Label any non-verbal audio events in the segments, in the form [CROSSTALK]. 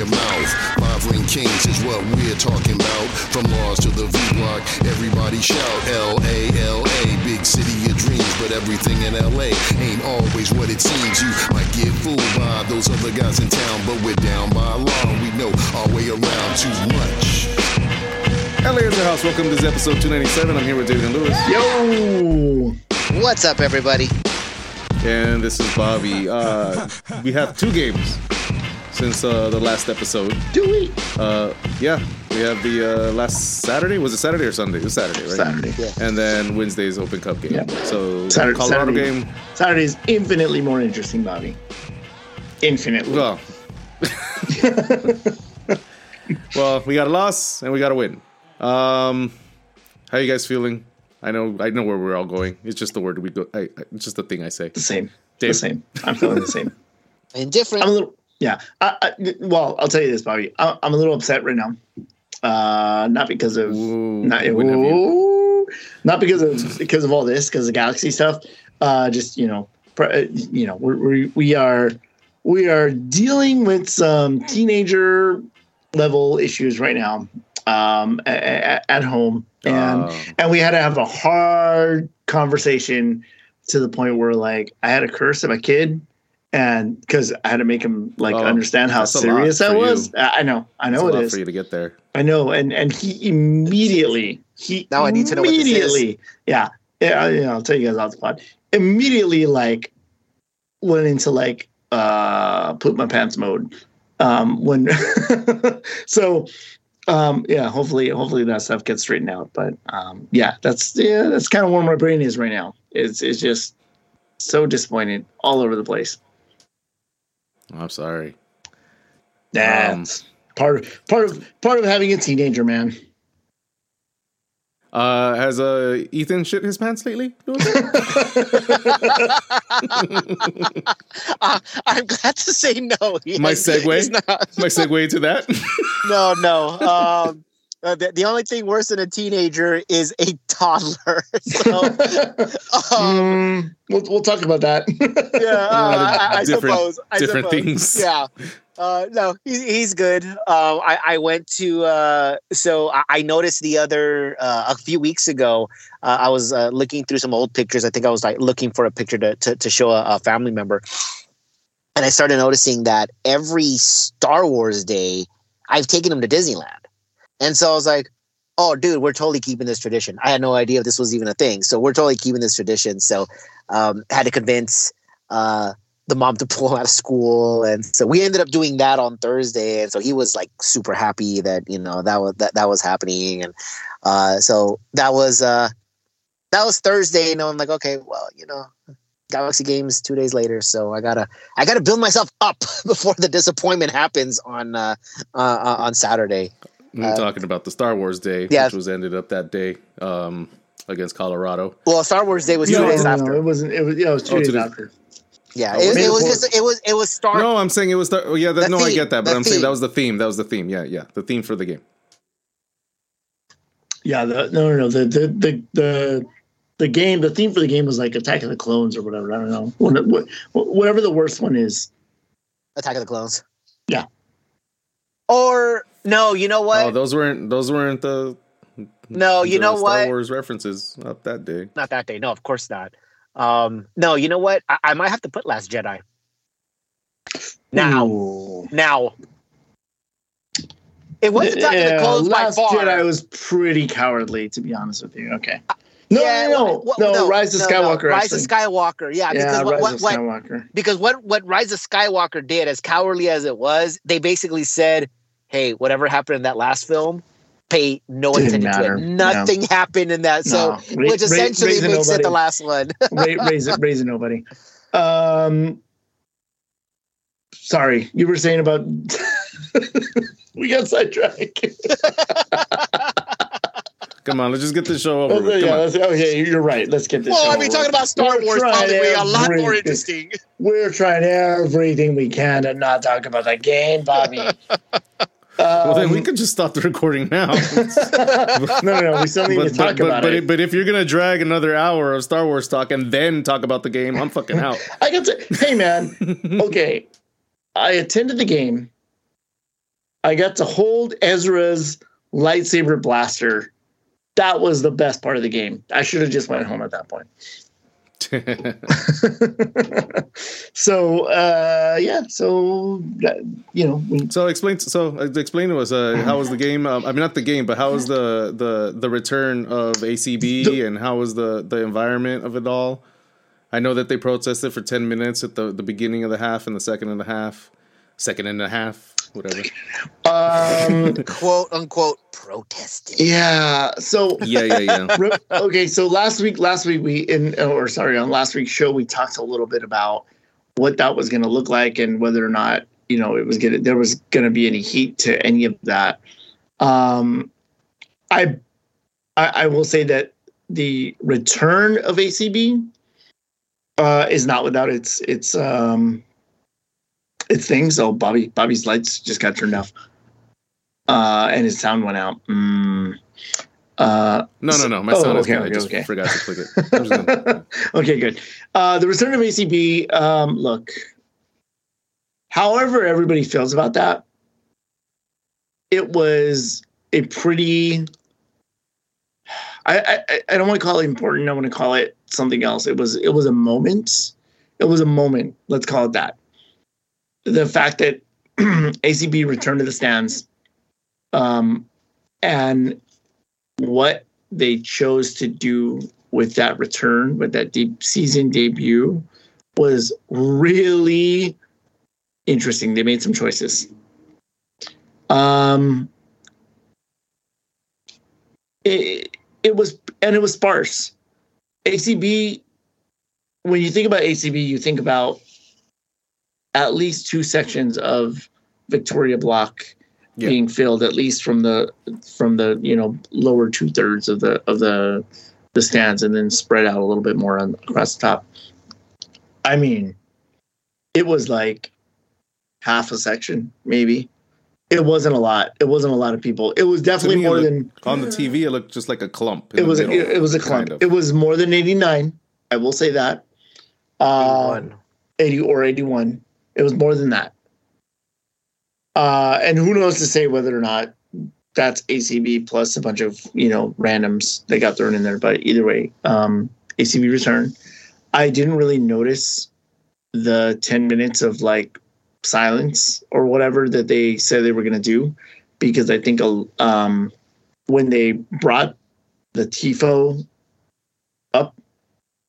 it with your mouth. Five ring kings is what we're talking about. From Mars to the V block, everybody shout L A L A. Big city of dreams, but everything in LA ain't always what it seems. You might get fooled by those other guys in town, but we're down by law. We know our way around too much. LA is the house. Welcome to this episode 297. I'm here with David and Lewis. Yo! What's up, everybody? And this is Bobby. Uh, we have two games since uh, the last episode. Do we? Uh, yeah, we have the uh, last Saturday. Was it Saturday or Sunday? It was Saturday, right? Saturday. Yeah. And then Wednesday's Open Cup game. Yeah. So Saturday- Colorado Saturday. game. Saturday is infinitely more interesting, Bobby. Infinitely. Well, [LAUGHS] well, we got a loss and we got a win. Um, how you guys feeling? I know, I know where we're all going. It's just the word we go. I, I, it's just the thing I say. the same. Dave. The same. I'm feeling the same. [LAUGHS] Indifferent. I'm a little. Yeah. I, I, well, I'll tell you this, Bobby. I, I'm a little upset right now. Uh, not because of Ooh, not, wouldn't have you? ooh, not because of because of all this, because of the Galaxy stuff. Uh, just you know, uh, you know, we're, we we are we are dealing with some teenager level issues right now um, at, at home, and Um, and we had to have a hard conversation to the point where like I had to curse at my kid. And because I had to make him like Oh, understand how that's a lot serious that was, you. I I know, I know a it lot is. for you to get there. I know, and and he immediately he Now I need to know what this is. immediately, yeah, yeah, yeah. I'll tell you guys off the pod. Immediately, like went into like uh poop my pants mode. Um, when [LAUGHS] so, um, yeah. Hopefully, hopefully that stuff gets straightened out. But um, yeah, that's yeah, that's kind of where my brain is right now. It's it's just so disappointed all over the place. I'm sorry. That's part of part of part of having a teenager, man. Uh, has uh Ethan shit his pants lately? [LAUGHS] Uh, I'm glad to say no. He My has- segue? not. My segue to that. [LAUGHS] No, no. Um, uh, the, the only thing worse than a teenager is a toddler. [LAUGHS] So, [LAUGHS] um, Mm, we'll, we'll talk about that. yeah, uh, [LAUGHS] I, I Different- suppose. I different suppose. things. Yeah. Uh, no, he's, he's good. Um, I, I went to, uh, so I, I noticed the other, uh, a few weeks ago, uh, I was uh, looking through some old pictures. I think I was like looking for a picture to, to, to show a, a family member. And I started noticing that every Star Wars day, I've taken him to Disneyland. And so I was like, oh, dude, we're totally keeping this tradition. I had no idea if this was even a thing. So we're totally keeping this tradition. So um, had to convince uh, the mom to [LAUGHS] pull him out of school. And so we ended up doing that on Thursday. And so he was like super happy that, you know, that was, that, that was happening. And uh, so that was, uh, that was Thursday. And I'm like, okay, well, you know, Galaxy Games two days later. So I gotta, I gotta build myself up [LAUGHS] before the disappointment happens on, uh, uh, on Saturday. I'm Uh, talking about the Star Wars day, yeah. which was ended up that day um, against Colorado. Well, Star Wars Day was two no, days no, after. no, it wasn't. It was. Yeah, it was two Oh, days two days. after. Yeah, Oh, it, it was just it was it was Star. No, I'm saying it was the. oh, Yeah, that, The no, I get that, but the I'm saying that was the theme. That was the theme. Yeah, yeah, the theme for the game. Yeah, the, no, no, no. The, the the the the game. The theme for the game was like Attack of the Clones or whatever. I don't know. What- what- Whatever the worst one is. Attack of the Clones. Yeah. Or no, you know what? Oh, those weren't those weren't the. no, you the know Star what? Wars references up that day. Not that day. No, of course not. Um, no, you know what? I, I might have to put Last Jedi. Now, Ooh. now. It was Attack of Yeah, the Clones by Last far. Jedi was pretty cowardly, to be honest with you. Okay. No, Yeah, no, no, what- no, what- Rise of no, no, Skywalker. Rise of. Skywalker. Yeah, Yeah, because what, Rise what, of what, because what what Rise of Skywalker did, as cowardly as it was, they basically said, "Hey, whatever happened in that last film, pay no Didn't attention matter. to it. Nothing happened in that." So, No, ra- which ra- essentially raising makes it the last one. [LAUGHS] Ra- raise it, raise it, nobody. Um, sorry, you were saying about. [LAUGHS] we got sidetracked. [LAUGHS] Come on, let's just get this show over Let's- with. yeah, let's- okay, you're right. Let's get this. well, show I mean, over talking about Star We're Wars trying probably be a lot more interesting. We're trying everything we can to not talk about the game, Bobby. Well, then we Um, could just stop the recording now. [LAUGHS] no, no, no. We still need to talk but, about but, it. but if you're gonna drag another hour of Star Wars talk and then talk about the game, I'm fucking out. [LAUGHS] I got to. Hey, man. [LAUGHS] Okay, I attended the game. I got to hold Ezra's lightsaber blaster. That was the best part of the game. I should have just went home at that point. [LAUGHS] so uh, yeah, so you know, we, so explain. So explain to us uh, how was the game? Um, I mean, not the game, but how was the the the return of ACB The- and how was the the environment of it all? I know that they protested for ten minutes at the the beginning of the half and the second and a half, second and a half, whatever. um, [LAUGHS] quote unquote protesting. yeah. So Yeah, yeah, yeah. [LAUGHS] Re- okay, so last week, last week we in or sorry, on last week's show we talked a little bit about what that was going to look like and whether or not you know it was going to there was going to be any heat to any of that. Um, I, I I will say that the return of ACB uh, is not without its its um its things. So Bobby Bobby's lights just got turned off, uh, and his sound went out. Mm. Uh, No, no, no. My Oh, sound is okay. I just okay. forgot to click it. [LAUGHS] Gonna- okay, good. Uh, the return of ACB. Um, look, however everybody feels about that, it was a pretty. I, I I don't want to call it important. I want to call it something else. It was it was a moment. It was a moment. Let's call it that. The fact that [CLEARS THROAT] ACB returned to the stands, um, and what they chose to do with that return, with that deep season debut, was really interesting. They made some choices. Um, it, it was, and it was sparse. ACB, when you think about ACB, you think about at least two sections of Victoria Block Yeah. being filled, at least from the from the you know lower two thirds of the of the the stands, and then spread out a little bit more on across the top. I mean, it was like half a section, maybe. It wasn't a lot. It wasn't a lot of people. It was definitely me, more looked- than on the TV, it looked just like a clump. it was. A, middle, it, it was a clump. kind of. It was more than eighty nine. I will say that. Uh, 81. 80 or 81. It was more than that. Uh, and who knows to say whether or not that's ACB plus a bunch of, you know, randoms that got thrown in there. But either way, um, ACB return. I didn't really notice the 10 minutes of like silence or whatever that they said they were going to do because I think um, when they brought the TIFO up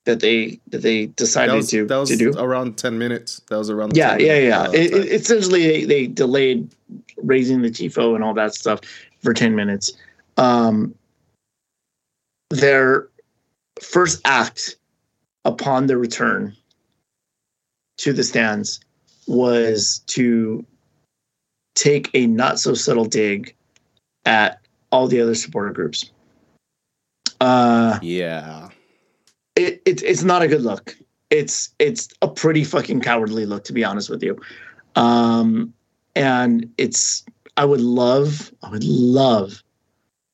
that they that they decided that was, to, that was to do around 10 minutes. That was around the yeah, 10 yeah, minute, yeah. It, it, essentially, they, they delayed raising the TIFO and all that stuff for 10 minutes. Um, their first act upon the return to the stands was to take a not so subtle dig at all the other supporter groups. Uh, yeah. It, it it's not a good look. It's it's a pretty fucking cowardly look, to be honest with you. Um, and it's I would love I would love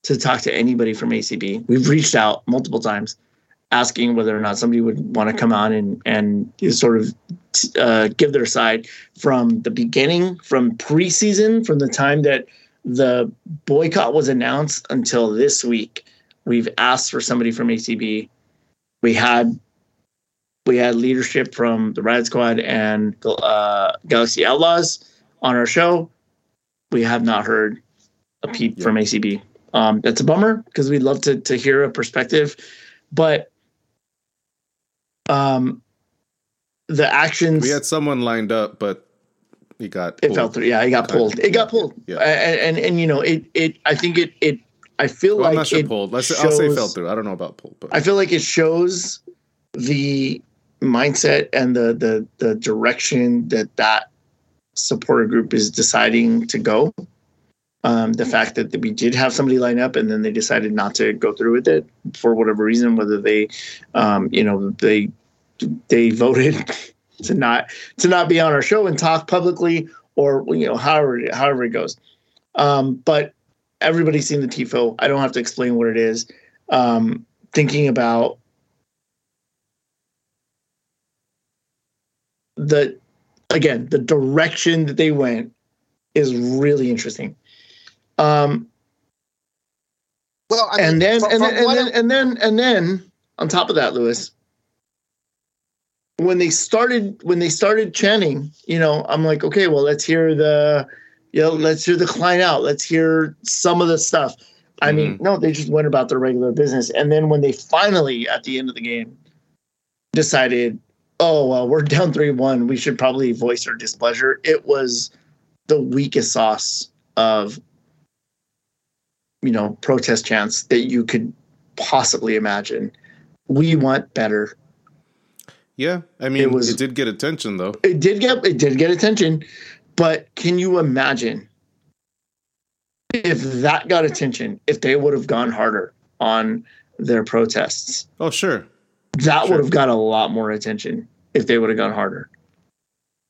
to talk to anybody from ACB. We've reached out multiple times, asking whether or not somebody would want to come on and and sort of uh, give their side from the beginning, from preseason, from the time that the boycott was announced until this week. We've asked for somebody from ACB. We had we had leadership from the Riot Squad and uh, Galaxy Outlaws on our show. We have not heard a peep Yeah. from ACB. Um, that's a bummer because we'd love to to hear a perspective, but um, the actions We had someone lined up, but he got. it pulled. fell through. Yeah, it got pulled. It got pulled. yeah. And, and and you know it it I think it it I feel Well, I'm not sure pulled. Let's, I'll say shows- fell through. I don't know about pulled, but I feel like it shows the mindset and the the the direction that that supporter group is deciding to go. Um, the fact that we did have somebody line up and then they decided not to go through with it for whatever reason, whether they, um, you know, they they voted [LAUGHS] to not to not be on our show and talk publicly, or you know, however however it goes. Um, but everybody's seen the tifo. I don't have to explain what it is. Um, thinking about the again the direction that they went is really interesting. Um, well, I mean, and then from- and from then, and then and then and then on top of that, Lewis, when they started when they started chanting, you know, I'm like, okay, well, let's hear the, you know, let's hear the client out, let's hear some of the stuff. I mean, mm-hmm. no, they just went about their regular business, and then when they finally at the end of the game decided, oh well, we're down three one, we should probably voice our displeasure. It was the weakest sauce of you know protest chants that you could possibly imagine. We want better. Yeah, I mean, It it, did get attention though. It did get it did get attention, but can you imagine if that got attention? If they would have gone harder on their protests, Oh, sure. that Sure. would have got a lot more attention if they would have gone harder.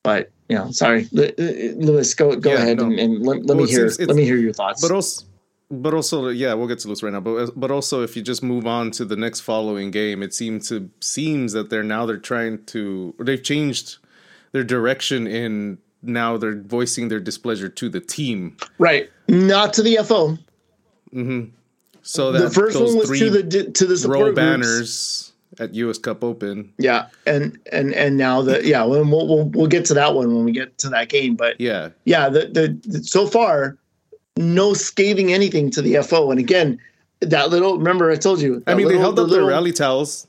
But you know, sorry, Lu- uh, Lewis, go go Yeah, ahead no. and, and let, let Well, me hear let me hear your thoughts. But also, but also, yeah, we'll get to Lewis right now. But but also, if you just move on to the next following game, it seems to seems that they're now they're trying to they've changed their direction in now they're voicing their displeasure to the team. right, not to the FO. Mm-hmm. So that The first those one was three to the di- to the row support groups. banners at US Cup Open. Yeah, and and and now the yeah, we'll we'll we'll get to that one when we get to that game. But Yeah, yeah, the, the the so far, no scathing anything to the FO. And again, that little remember I told you. I that mean, they held the up their rally towels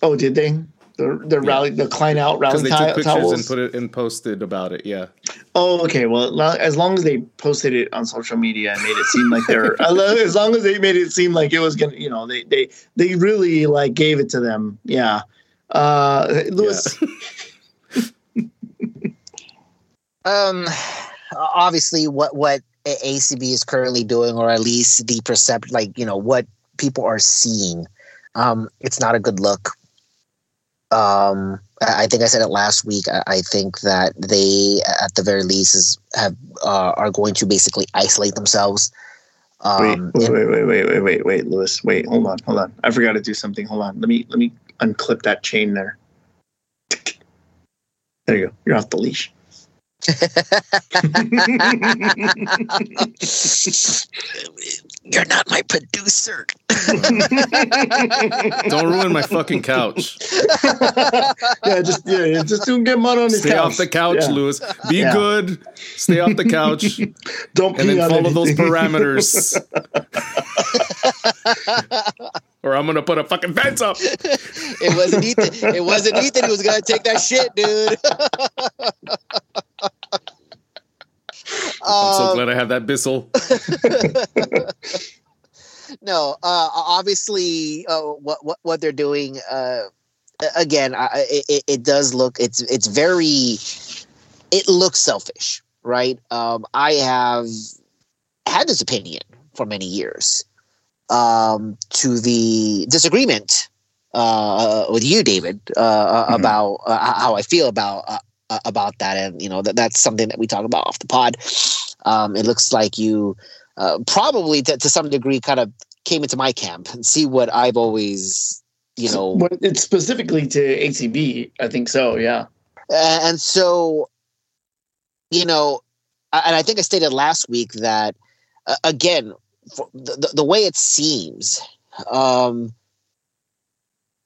Oh, did they? The the rally the Klein out because rally they took ti- pictures towels. and put it and posted about it. Yeah, oh, okay. Well, as long as they posted it on social media and made it seem like they're [LAUGHS] as long as they made it seem like it was gonna, you know, they they they really like gave it to them. Yeah. Uh, Lewis, [LAUGHS] [LAUGHS] um obviously what what acb is currently doing or at least the percept like you know what people are seeing um it's not a good look um i I think i said it last week i, I think that they at the very least is have uh, are going to basically isolate themselves wait, um wait, wait, wait, wait, wait, wait, wait, Lewis, wait, hold on, hold on. I forgot to do something. Hold on. Let me let me unclip that chain there. There you go. You're off the leash. [LAUGHS] [LAUGHS] [LAUGHS] you're not my producer [LAUGHS] don't ruin my fucking couch. [LAUGHS] yeah, just yeah, yeah, just don't get mud on his Stay couch. off the couch, Yeah. Lewis. Be Yeah. good. Stay off the couch, [LAUGHS] Don't pee then on follow those parameters. or I'm gonna put a fucking fence up. It wasn't Ethan. It wasn't Ethan who was gonna take that shit, dude. I'm so Um, glad I have that Bissell. [LAUGHS] no, uh, obviously, uh, what what what they're doing. Uh, again, I, I- it, it does look. It's it's very. It looks selfish, right? Um, I have had this opinion for many years. Um, to the disagreement uh, with you, David, uh, Mhm. about uh, how I feel about uh, about that, and you know that that's something that we talk about off the pod. Um, it looks like you uh, probably to, to some degree kind of came into my camp and see what I've always, you know, it's specifically to ACB. I think so. Yeah. And so you know and i think i stated last week that uh, again the- the way it seems um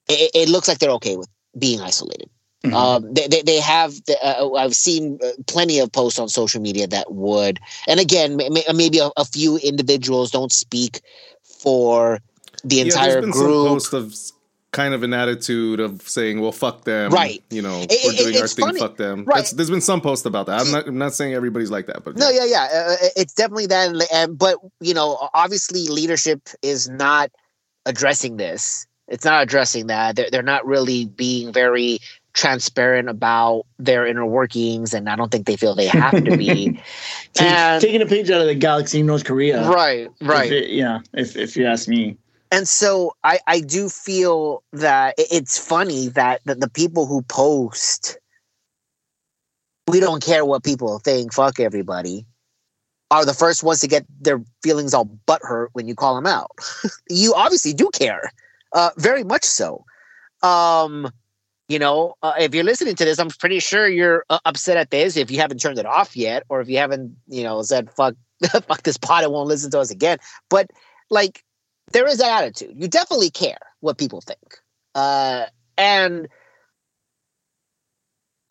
it, it looks like they're okay with being isolated Mhm. um they, they, they have uh, i've seen uh, plenty of posts on social media that would and again may, may- maybe a, a few individuals don't speak for the Yeah, entire there's been some group of kind of an attitude of saying, "Well, fuck them." Right. You know, It- we're it- doing our it's thing. funny. Fuck them. Right. That's, there's been some posts about that. I'm not. I'm not saying everybody's like that, but No, yeah, yeah. Uh, it's definitely that. and- And but you know, obviously, leadership is not addressing this. It's not addressing that. They're they're not really being very transparent about their inner workings, and I don't think they feel they have to be. [LAUGHS] And taking a page out of the Galaxy in North Korea. right, right. If it- yeah. If if you ask me. and so I, I do feel that it's funny that the, the people who post we don't care what people think fuck everybody are the first ones to get their feelings all butthurt when you call them out [LAUGHS] you obviously do care uh, very much so um you know, uh, if you're listening to this, I'm pretty sure you're uh, upset at this if you haven't turned it off yet, or if you haven't, you know, said fuck, [LAUGHS] fuck this pot and won't listen to us again. But like, there is that attitude. You definitely care what people think, uh, and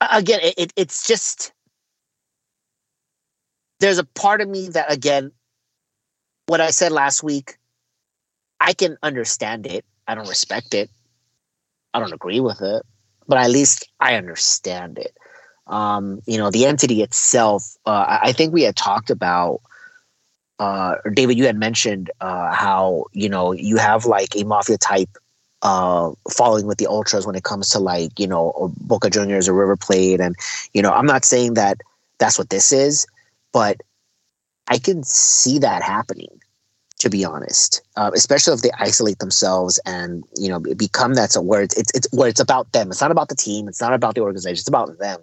again, it, it, it's just there's a part of me that again, what I said last week, I can understand it. I don't respect it. I don't agree with it but at least I understand it. Um, you know, the entity itself, uh, I think we had talked about, uh, David, you had mentioned uh, how, you know, you have like a mafia type uh, following with the Ultras when it comes to like, you know, Boca Juniors or River Plate. And, you know, I'm not saying that that's what this is, but I can see that happening to be honest, uh, especially if they isolate themselves and you know become that so where it's, it's, it's where it's about them. It's not about the team. It's not about the organization. It's about them.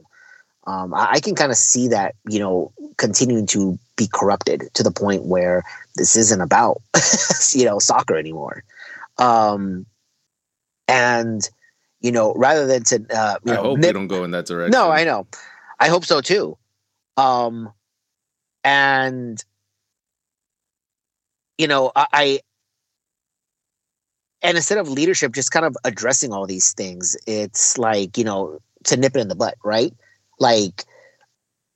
Um, I, I, can kind of see that you know continuing to be corrupted to the point where this isn't about [LAUGHS] you know soccer anymore. Um, and you know rather than to uh, you I know, hope nip, we don't go in that direction. No, I know. I hope so too. Um, and you know, I, I and instead of leadership just kind of addressing all these things, it's like, you know, to nip it in the butt, right? Like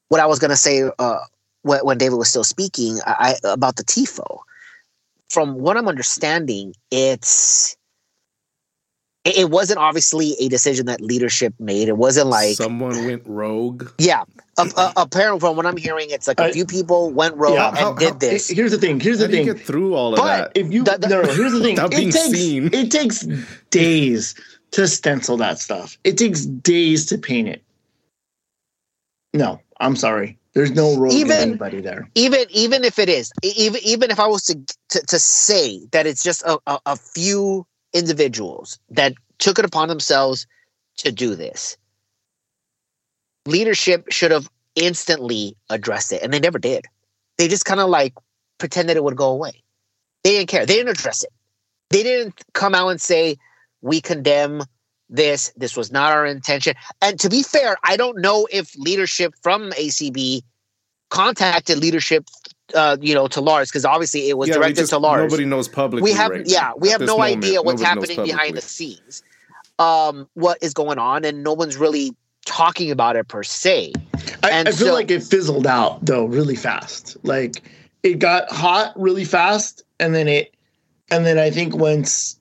what I was gonna say uh, when David was still speaking I, about the TIFO. From what I'm understanding, it's it wasn't obviously a decision that leadership made. It wasn't like someone went rogue. Yeah, uh, uh, apparently from what I'm hearing, it's like a I, few people went rogue yeah, how, and did how, this. Here's the thing. Here's the how thing. get through all of but that. If you the, the, no, here's the thing. it takes seen. it takes days to stencil that stuff. It takes days to paint it. No, I'm sorry. There's no rogue even, anybody there. Even even if it is, even even if I was to to, to say that it's just a, a, a few individuals that took it upon themselves to do this. Leadership should have instantly addressed it, and they never did. They just kind of like pretended it would go away. They didn't care. They didn't address it. They didn't come out and say, We condemn this. This was not our intention. And to be fair, I don't know if leadership from ACB contacted leadership uh, you know, to Lars because obviously it was yeah, directed just, to Lars. Nobody knows publicly. We have, right yeah, we have no moment, idea what's happening behind the scenes, um, what is going on, and no one's really talking about it per se. I, I feel so, like it fizzled out though really fast. Like it got hot really fast, and then it, and then I think once,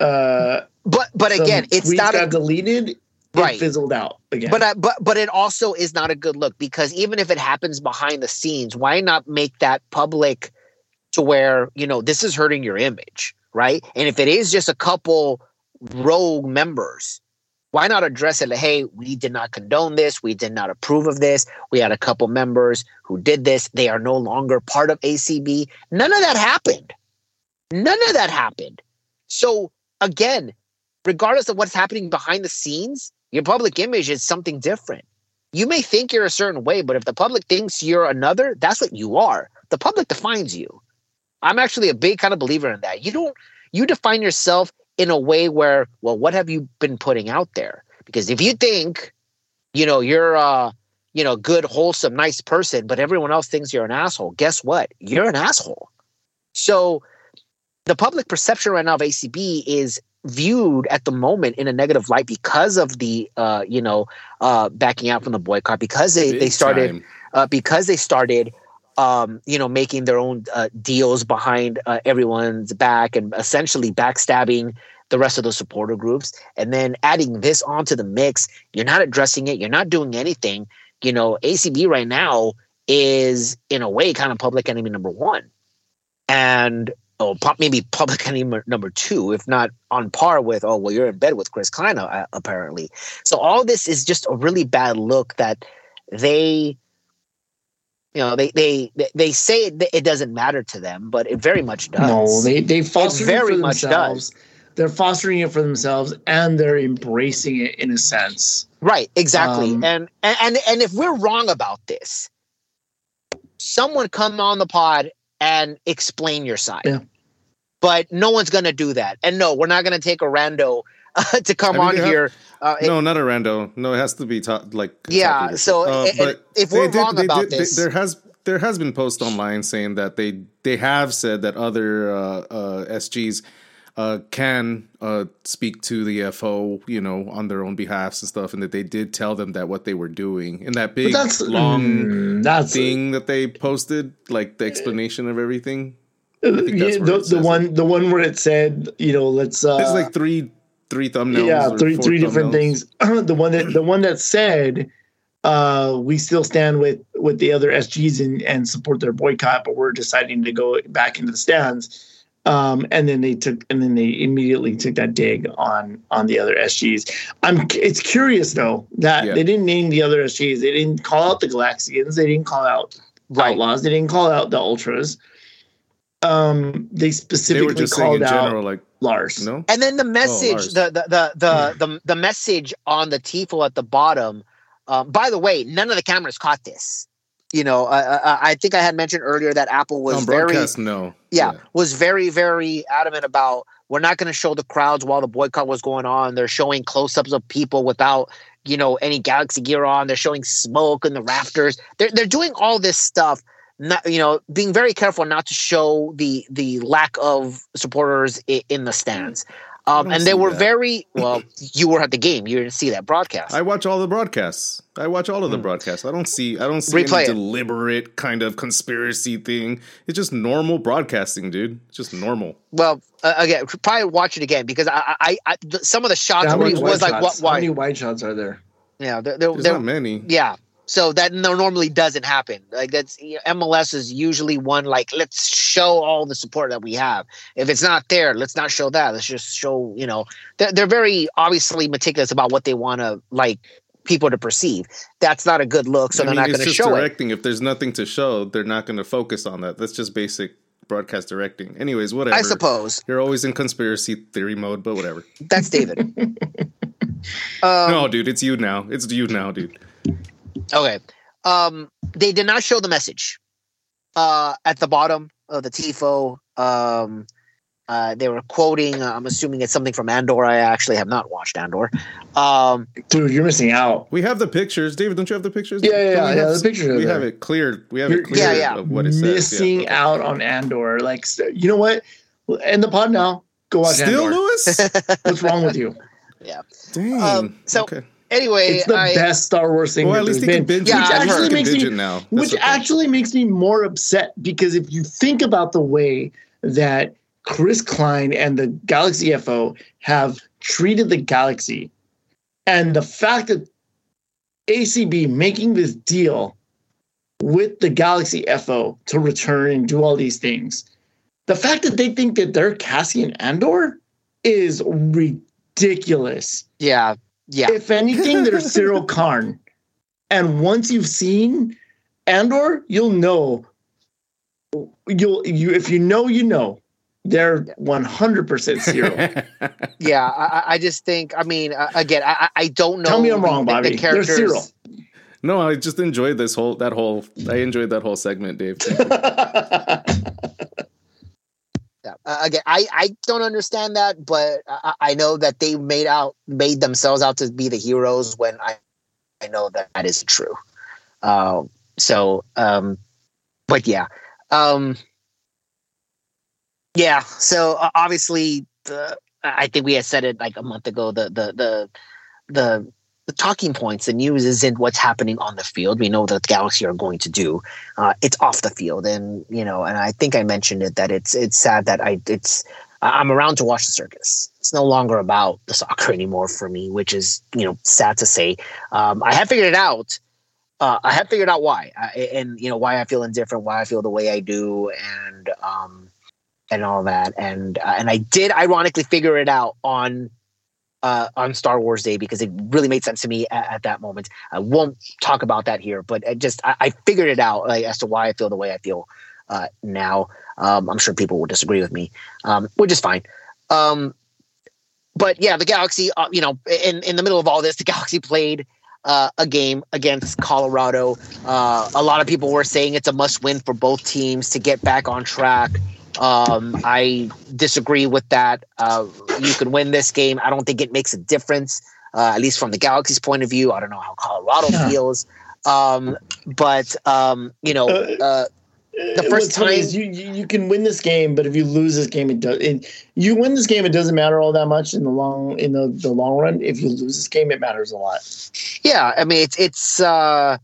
uh, but but again, it's not got a, deleted right. fizzled out again. But uh, but but it also is not a good look because even if it happens behind the scenes, why not make that public to where you know this is hurting your image, right? And if it is just a couple rogue members, why not address it? Like, hey, we did not condone this. We did not approve of this. We had a couple members who did this. They are no longer part of ACB. None of that happened. None of that happened. So again, regardless of what's happening behind the scenes, your public image is something different. You may think you're a certain way, but if the public thinks you're another, that's what you are. The public defines you. I'm actually a big kind of believer in that. You don't you define yourself in a way where, well, what have you been putting out there? Because if you think, you know, you're a, you know, good, wholesome, nice person, but everyone else thinks you're an asshole, guess what? You're an asshole. So the public perception right now of ACB is viewed at the moment in a negative light because of the uh, you know uh, backing out from the boycott because they Big they started uh, because they started um, you know making their own uh, deals behind uh, everyone's back and essentially backstabbing the rest of the supporter groups. And then adding this onto the mix you're not addressing it you're not doing anything. You know acb right now is in a way kind of public enemy number one. And oh, maybe public enemy number two, if not on par with, oh, well, you're in bed with Chris Klein, uh, apparently. So all this is just a really bad look that they, you know, they they they say it, it doesn't matter to them, but it very much does. No, they they foster it very it much themselves. does. They're fostering it for themselves, and they're embracing it in a sense. Right, exactly. Um, and and and if we're wrong about this, someone come on the pod and explain your side. Yeah. But no one's going to do that. And no, we're not going to take a rando uh, [LAUGHS] to come I mean, on they have- here. Uh, it- no, not a rando. No, it has to be top like Yeah, leadership. so, and- and if we're they wrong about they- this- there has there has been posts online saying that they they have said that other uh, uh, SGs uh, can uh, speak to the FO, you know, on their own behalfs and stuff, and that they did tell them that what they were doing in that big that's long mm, that's thing that they posted, like the explanation of everything. yeah, think that's the, the one the one where it said you know let's uh There's like three three thumbnails. yeah three, three different things [CLEARS THROAT] the one that the one that said uh we still stand with with the other sgs and and support their boycott but we're deciding to go back into the stands um and then they took and then they immediately took that dig on on the other sgs i'm it's curious though that Yeah. they didn't name the other sgs they didn't call out the galaxians they didn't call out Right. outlaws they didn't call out the ultras um they They specifically were just called in out general, like lars no. And then the message, Lars. the, the the the the the message on the tifo at the bottom. Um, by the way, none of the cameras caught this. You know, uh, I think I had mentioned earlier that Apple was very, no. yeah, was very, very adamant about we're not going to show the crowds while the boycott was going on. They're showing close-ups of people without, you know, any Galaxy gear on. They're showing smoke in the rafters. They're they're doing all this stuff. Not, you know, being very careful not to show the the lack of supporters in the stands. Um, and they were that. very well. [LAUGHS] You were at the game. You didn't see that broadcast. I watch all the broadcasts. I watch all of the Hmm. broadcasts. I don't see. I don't see Replay any it. deliberate kind of conspiracy thing. It's just normal broadcasting, dude. It's just normal. well, uh, again, probably watch it again because I, I, I the, some of the shots How were, was wide like what shots? How many wide shots are there yeah they're, they're, There's they're- not many. Yeah. So that no, normally doesn't happen. Like that's you know, MLS is usually one like let's show all the support that we have. If it's not there, let's not show that. Let's just show you know they're, they're very obviously meticulous about what they want to like people to perceive. That's not a good look, so I they're mean, not going to show it. directing. If there's nothing to show, they're not going to focus on that. That's just basic broadcast directing. Anyways, whatever. I suppose You're always in conspiracy theory mode, but whatever. that's David. [LAUGHS] um, no, dude, it's you now. It's you now, dude. Okay. Um, they did not show the message uh, at the bottom of the tifo. Um, uh, they were quoting. Uh, I'm assuming it's something from Andor. I actually have not watched Andor. Um, dude you're missing out We have the pictures, David. Don't you have the pictures? Yeah, yeah, Don't we yeah, have the pictures We have it cleared. We have You're- it cleared Yeah, yeah. of what it says. yeah. missing out on andor like you know what end the pod now go watch Still, andor Lewis? what's wrong with you [LAUGHS] Yeah. Dang. Um, so- okay. Anyway, it's the I, best star wars thing Well, that at least there's he can been binge. Yeah, which I've At least heard. can makes binge me now. That's which okay. actually makes me more upset because if you think about the way that Chris Klein and the Galaxy FO have treated the Galaxy and the fact that ACB making this deal with the Galaxy FO to return and do all these things, the fact that they think that they're Cassian Andor is ridiculous yeah, yeah, if anything, they're Syril [LAUGHS] Karn. And once you've seen Andor, you'll know. You'll you if you know, you know. They're one hundred percent Syril. [LAUGHS] yeah. I, I- I just think. I mean, uh, again, I, I I don't know. Tell me I'm wrong, the- the Bobby. They're characters. Syril. no, I just enjoyed this whole that whole. I enjoyed that whole segment, Dave. [LAUGHS] Uh, again, I, I don't understand that, but I, I know that they made out made themselves out to be the heroes when I I know that that is true. Um, so, um, but yeah, um, yeah. So uh, obviously, the I think we had said it like a month ago. The the the the the talking points, the news isn't what's happening on the field. We know that the Galaxy are going to do. Uh, it's off the field, and you know, and I think I mentioned it that it's it's sad that I it's I'm around to watch the circus. It's no longer about the soccer [LAUGHS] anymore for me, which is you know sad to say. Um, I have figured it out. Uh, I have figured out why, I, and you know why I feel indifferent, why I feel the way I do, and um, and all that, and uh, and I did ironically figure it out on uh, on Star Wars Day because it really made sense to me at, at that moment. I won't talk about that here, but it just I, I figured it out like, as to why I feel the way I feel uh, now. Um, I'm sure people will disagree with me, um, which is fine. Um, but yeah, the Galaxy, uh, you know, in in the middle of all this, the [LAUGHS] Galaxy played uh, a game against Colorado. Uh, a lot of people were saying it's a must win for both teams to get back on track. Um, I disagree with that. Uh, you can win this game. I don't think it makes a difference, uh, at least from the Galaxy's point of view. I don't know how Colorado Yeah. feels. Um, but, um, you know, Uh, uh, The first What's time- is you, you you can win this game, but if you lose this game, it does. It, you win this game, it doesn't matter all that much in the long in the, the long run. If you lose this game, it matters a lot. Yeah, I mean it's it's uh,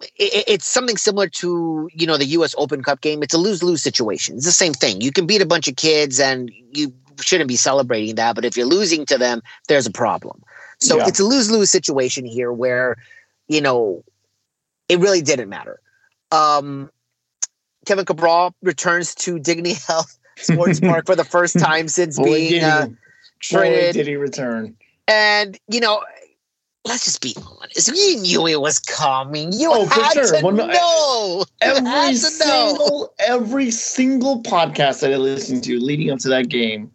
it, it's something similar to you know the U.S. Open Cup game. It's a lose lose situation. It's the same thing. You can beat a bunch of kids, and you shouldn't be celebrating that. But if you're losing to them, there's a problem. So Yeah. it's a lose lose situation here, where you know it really didn't matter. Um, Kevin Cabral returns to Dignity [LAUGHS] Health Sports Park for the first [LAUGHS] time since Boy, being uh, traded. did he return? And you know, let's just be honest. We knew it was coming. You Oh, for had sure. to know. Every to know. single every single podcast that I listened to leading up to that game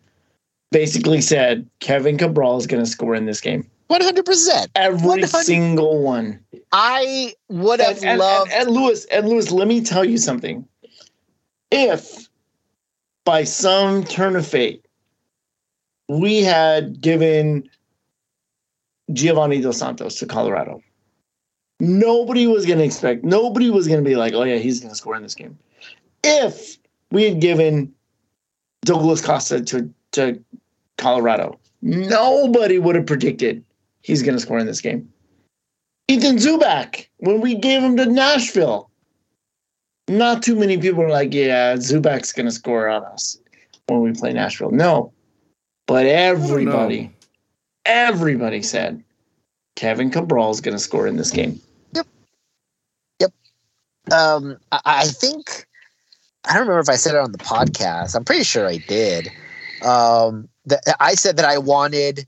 basically said Kevin Cabral is going to score in this game. One hundred percent. Every 100 single one. I would have and, and, loved. and, and Lewis, and Lewis, let me tell you something. If by some turn of fate we had given Giovanni Dos Santos to Colorado, nobody was going to expect, nobody was going to be like, oh, yeah, he's going to score in this game. If we had given Douglas Costa to, to Colorado, nobody would have predicted he's going to score in this game. Ethan Zubak, when we gave him to Nashville, not too many people were like, yeah, Zubak's going to score on us when we play Nashville. No. But everybody, everybody said Kevin Cabral is going to score in this game. Yep. Yep. Um, I, I think I don't remember if I said it on the podcast. I'm pretty sure I did. Um, that I said that I wanted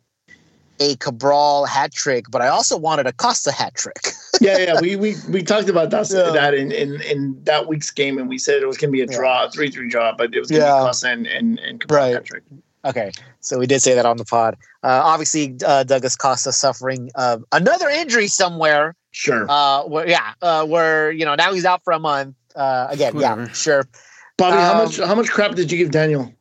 a Cabral hat trick, but I also wanted a Costa hat trick. [LAUGHS] yeah, yeah. We, we, we talked about that, Yeah. that in, in, in that week's game, and we said it was going to be a draw, a 3 3 draw, but it was going to Yeah. be Costa and, and, and Cabral Right. hat trick. Okay, so we did say that on the pod. Uh, obviously, uh, Douglas Costa suffering uh, another injury somewhere. Sure. Uh, where, yeah, uh, where you know now he's out for a month. Uh, again, yeah, sure. Bobby, how um, much how much crap did you give Daniel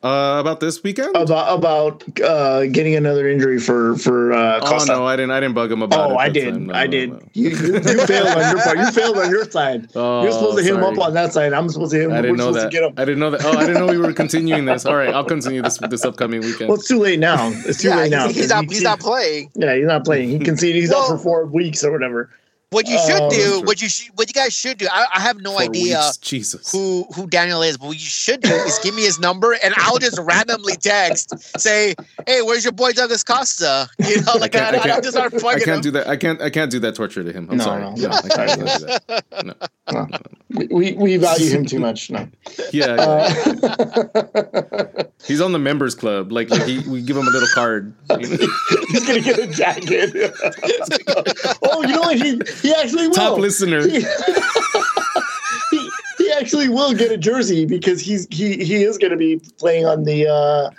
Uh, about this weekend? about about uh, getting another injury for for uh, oh no, I didn't. I didn't bug him about it. Oh, I did. No, I no, did. no. You, you, you [LAUGHS] failed on your part. You failed on your side. [LAUGHS] Oh, You're supposed to hit him up on that side. I'm supposed to hit him. I didn't know that. get him. I didn't know that. Oh, I didn't know we were continuing this. All right, I'll continue this this upcoming weekend. Well, it's too late now. It's too yeah, late now. he's, he's 'cause not. he- He's not playing. Yeah, he's not playing. He conceded. He's out Well- for four weeks or whatever. What you should Oh, do, that's what you should, what you guys should do. I, I have no Four idea weeks. Jesus. who who Daniel is, but what you should do is give me his number, and I'll just randomly text, say, "Hey, where's your boy Douglas Costa?" You know, like can't- I, I I, can't- just start I can't him. do that. I can't. I can't do that torture to him. I'm No, sorry. no, No, no. I can't do that. [LAUGHS] No. No. We, we we value him too much. No. Yeah, yeah. Uh, he's on the members club. Like, like he, we give him a little card. [LAUGHS] he's gonna get a jacket. [LAUGHS] oh, you know what? He he actually will. Top listener. he, [LAUGHS] he, he actually will get a jersey because he's he he is going to be playing on the uh,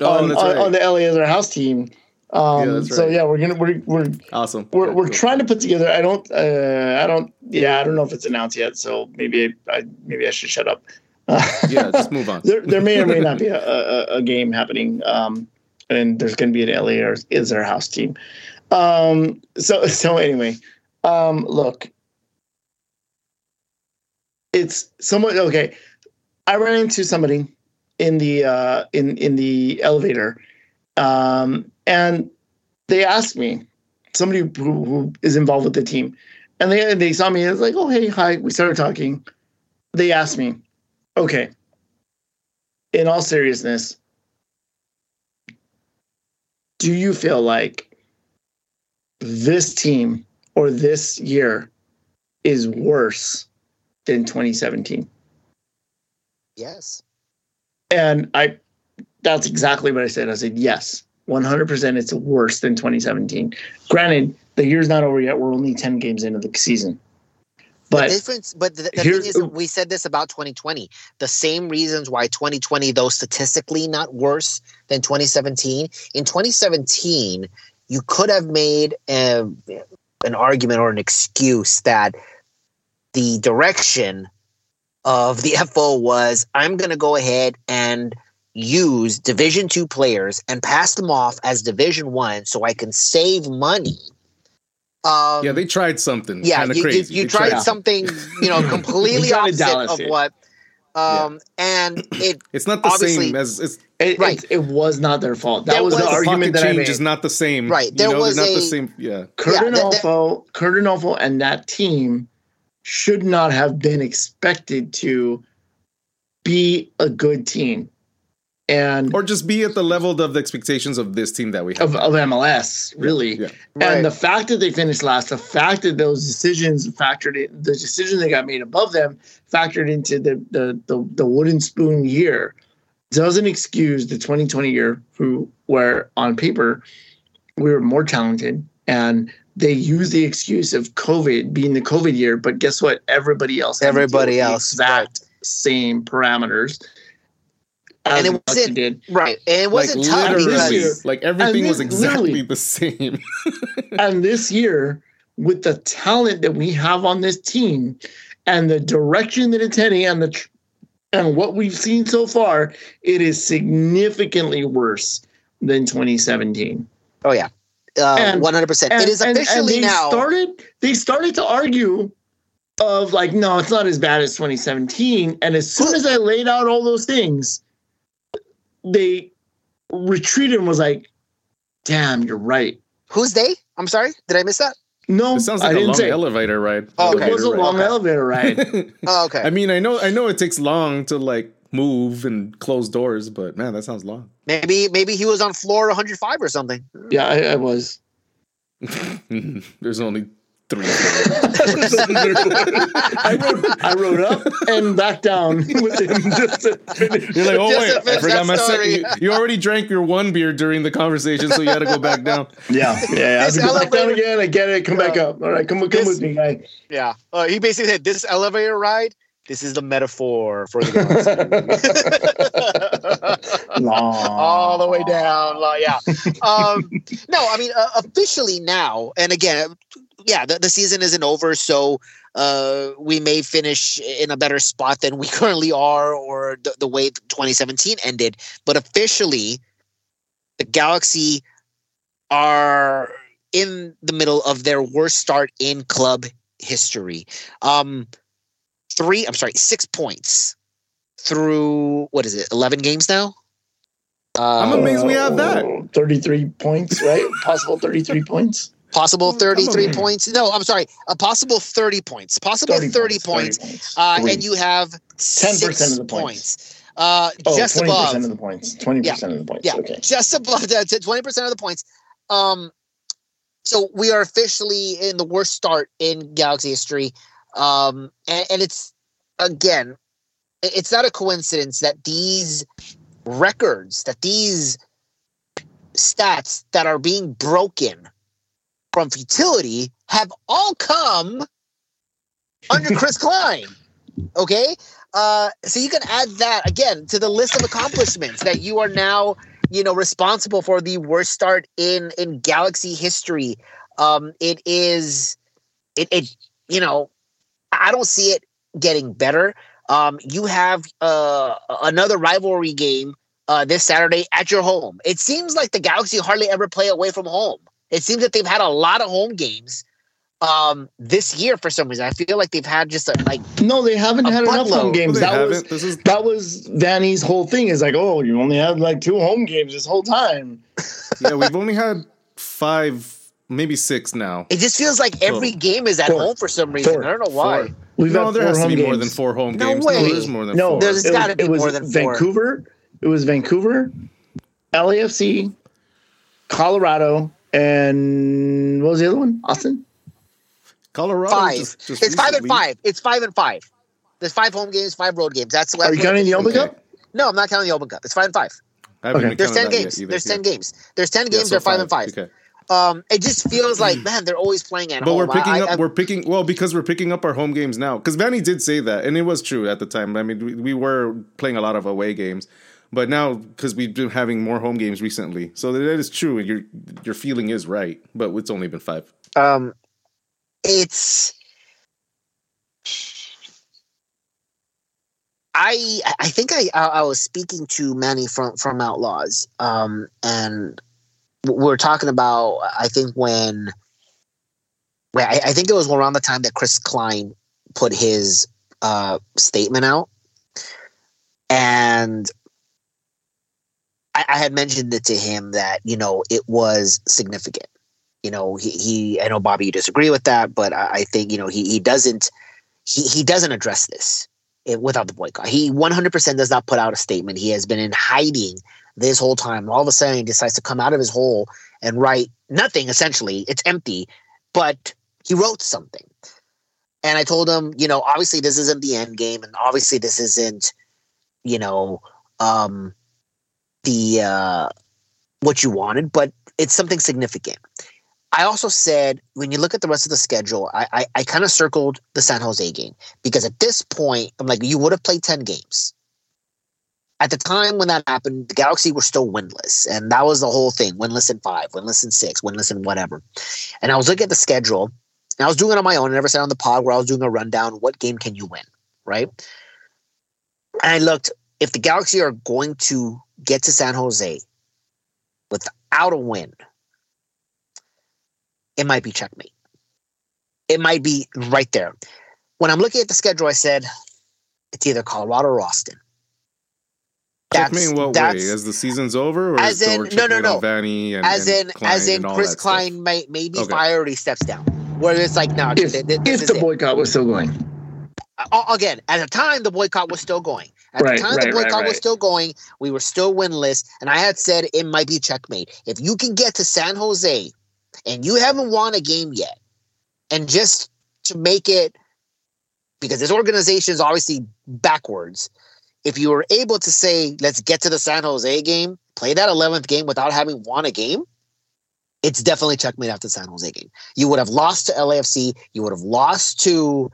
Oh, on, right. on the LA as our house team. Um, Yeah, that's So yeah, we're gonna we're we're awesome. we're, we're cool. trying to put together. I don't uh, I don't yeah I don't know if it's announced yet. So maybe I, I maybe I should shut up. [LAUGHS] Yeah, just move on. there there may or may not be a, a, a game happening. Um, and there's going to be an LA or is our house team. Um, so [LAUGHS] so anyway, um, look, it's somewhat okay. I ran into somebody in the uh, in in the elevator, um, and they asked me somebody who, who is involved with the team, and they they saw me. It's like, oh hey hi. We started talking. They asked me, okay. In all seriousness, do you feel like this team or this year is worse than 2017? Yes. And I, that's exactly what I said. I said, yes, 100% it's worse than 2017. Granted, the year's not over yet. We're only 10 games into the season. the But difference, but the, the thing is, we said this about 2020. The same reasons why 2020, though statistically not worse than 2017. In 2017, you could have made a, an argument or an excuse that the direction of the [LAUGHS] FO was I'm going to go ahead and use Division two players and pass them off as Division one so I can save money. Um, yeah, they tried something. yeah, kinda you, you, you They tried something, you know, [LAUGHS] completely opposite of what. Um, and it It's not the same as it's It, Right. it, it was not their fault. That There was, was- the The argument pocket that I change made. is not the same. Right, You there know, was they're not a- the same. Yeah. Curt Yeah, that- that- Onalfo, Curt Onalfo and that team should not have been expected to be a good team and Or just be at the level of the expectations of this team that we have. of, of MLS, really. Yeah. Right. And the fact that they finished last, the fact that those decisions factored in, the decisions that got made above them factored into the the the, the wooden spoon year doesn't excuse the 2020 year who where on paper we were more talented and they use the excuse of COVID being the COVID year, but guess what? Everybody else, had to deal Everybody else, exact same parameters. And it wasn't- did. right, and it wasn't tough literally. because literally, like everything And was exactly the same. [LAUGHS] and this year, with the talent that we have on this team and the direction that it's heading and the tr- and what we've seen so far, it is significantly worse than 2017. oh yeah, um, And- one hundred percent. And, It is and- and they now. started they started to argue of like, no, it's not as bad as 2017. And as soon as I laid out all those things, they retreated and was like, damn, you're right. Who's they? I'm sorry, did I miss that? No, It sounds I like a didn't long say elevator ride. Oh, okay. it was a long Okay. elevator ride. ride. [LAUGHS] Oh, okay. I mean, I know, I know it takes long to like move and close doors, but man, that sounds long. maybe maybe he was on floor 105 or something. yeah, I, I was. [LAUGHS] There's only three. [LAUGHS] I rode, I rode up and back down [LAUGHS] with him just to finish. You're like, oh Just wait, I forgot my story. second. You, you already drank your one beer during the conversation, so you had to go back down. [LAUGHS] Yeah, yeah. yeah. I have This to go back down again. I get it. Come back up. All right, come, come This- with me, guy. Yeah, uh, he basically said this elevator ride. This is the metaphor for the galaxy. all the way down. like, Yeah. Um, no, I mean uh, officially now, and again, yeah, the, the season isn't over, so uh, we may finish in a better spot than we [LAUGHS] currently are, or the, the way 2017 ended. But officially, the Galaxy are in the middle of their worst start in club history. Um, three, I'm sorry, six points through what is it, 11 games now? Uh, I'm amazed we have that. Oh, 33 points, right? [LAUGHS] Possible 33 points. Possible 33 points. No, I'm sorry. A possible 30 points. Possible 30, points. 30 points. Uh, and you have 10% of the points. Uh, oh, just 20% above. of the points. 20% of the points. Yeah, Okay. just above [LAUGHS] that, 20% of the points. Um, so we are officially in the worst start in Galaxy history. Um, and, and it's, again, it's not a coincidence that these records, that these stats that are being broken from futility have all come under [LAUGHS] Chris Klein. Okay. Uh, so you can add that again to the list of accomplishments that you are now, you know, responsible for the worst start in in Galaxy history. Um, it is, it, it, you know, I don't see it getting better. Um, you have uh, another rivalry game uh, this Saturday at your home. It seems like the Galaxy hardly ever play away from home. It seems that they've had a lot of home games um, this year for some reason. I feel like they've had just a, like No, they haven't A had enough home games. They that was haven't. This is that was Vanney's whole thing. Is like, oh, you only had like two home games this whole time. yeah. We've only had five, maybe six now. it just feels like every game is at Four. home for some reason. Four. I don't know why. Four. We've no, had there has to be games. more than four home No games. way. No, there's more than No, four. There's it gotta be more than four. Vancouver. It was Vancouver, LAFC, Colorado, and what was the other one? Austin. Colorado. Five. Just, just it's five and five. It's five and five. There's five home games, five road games. That's the last. Are you counting the Open Okay. Cup? No, I'm not counting the Open Cup. It's five and five. Okay. There's ten that yet games. either, There's yeah. ten games. There's ten Yeah, games. so they're five and five. Okay. Um, it just feels like man, they're always playing at But home. we're picking I- up. I- we're picking well because we're picking up our home games now. Because Vanney did say that, and it was true at the time. I mean, we, we were playing a lot of away games, but now because we've been having more home games recently, so that is true. Your your feeling is right, but it's only been five. um, it's I I think I I was speaking to Manny from from Outlaws, um, and we are talking about I think when, well, I, I, think it was around the time that Chris Klein put his uh, statement out, and I, I had mentioned it to him that you know it was significant. You know, he, he I know Bobby, you disagree with that, but I, I think you know he he doesn't he he doesn't address this without the boycott. He 100% does not put out a statement. He has been in hiding this whole time. All of a sudden, he decides to come out of his hole and write nothing, essentially. It's empty, but he wrote something. And I told him, you know, obviously this isn't the end game, and obviously this isn't, you know, um, the uh, what you wanted, but it's something significant. I also said when you look at the rest of the schedule, I I, I kind of circled the San Jose game because at this point, I'm like, you would have played 10 games. At the time when that happened, the Galaxy were still winless. And that was the whole thing winless in five, winless in six, winless in whatever. And I was looking at the schedule and I was doing it on my own. I never said on the pod where I was doing a rundown. What game can you win? Right. And I looked, if the Galaxy are going to get to San Jose without a win, it might be checkmate. It might be right there. When I'm looking at the schedule, I said it's either Colorado or Austin. checkmate in what way? As the season's over, or as in no, no, no. Vanney and, as in Klein as in Chris Klein may maybe okay. fire he steps down. Where it's like no, if, th- th- if the boycott it. was still going. Again, at the time the boycott was still going. At right, the time right, the boycott right, was still going, we were still winless, and I had said it might be checkmate. If you can get to San Jose and you haven't won a game yet, and just to make it because this organization is obviously backwards. If you were able to say, let's get to the San Jose game, play that 11th game without having won a game, it's definitely checkmate after the San Jose game. You would have lost to LAFC. You would have lost to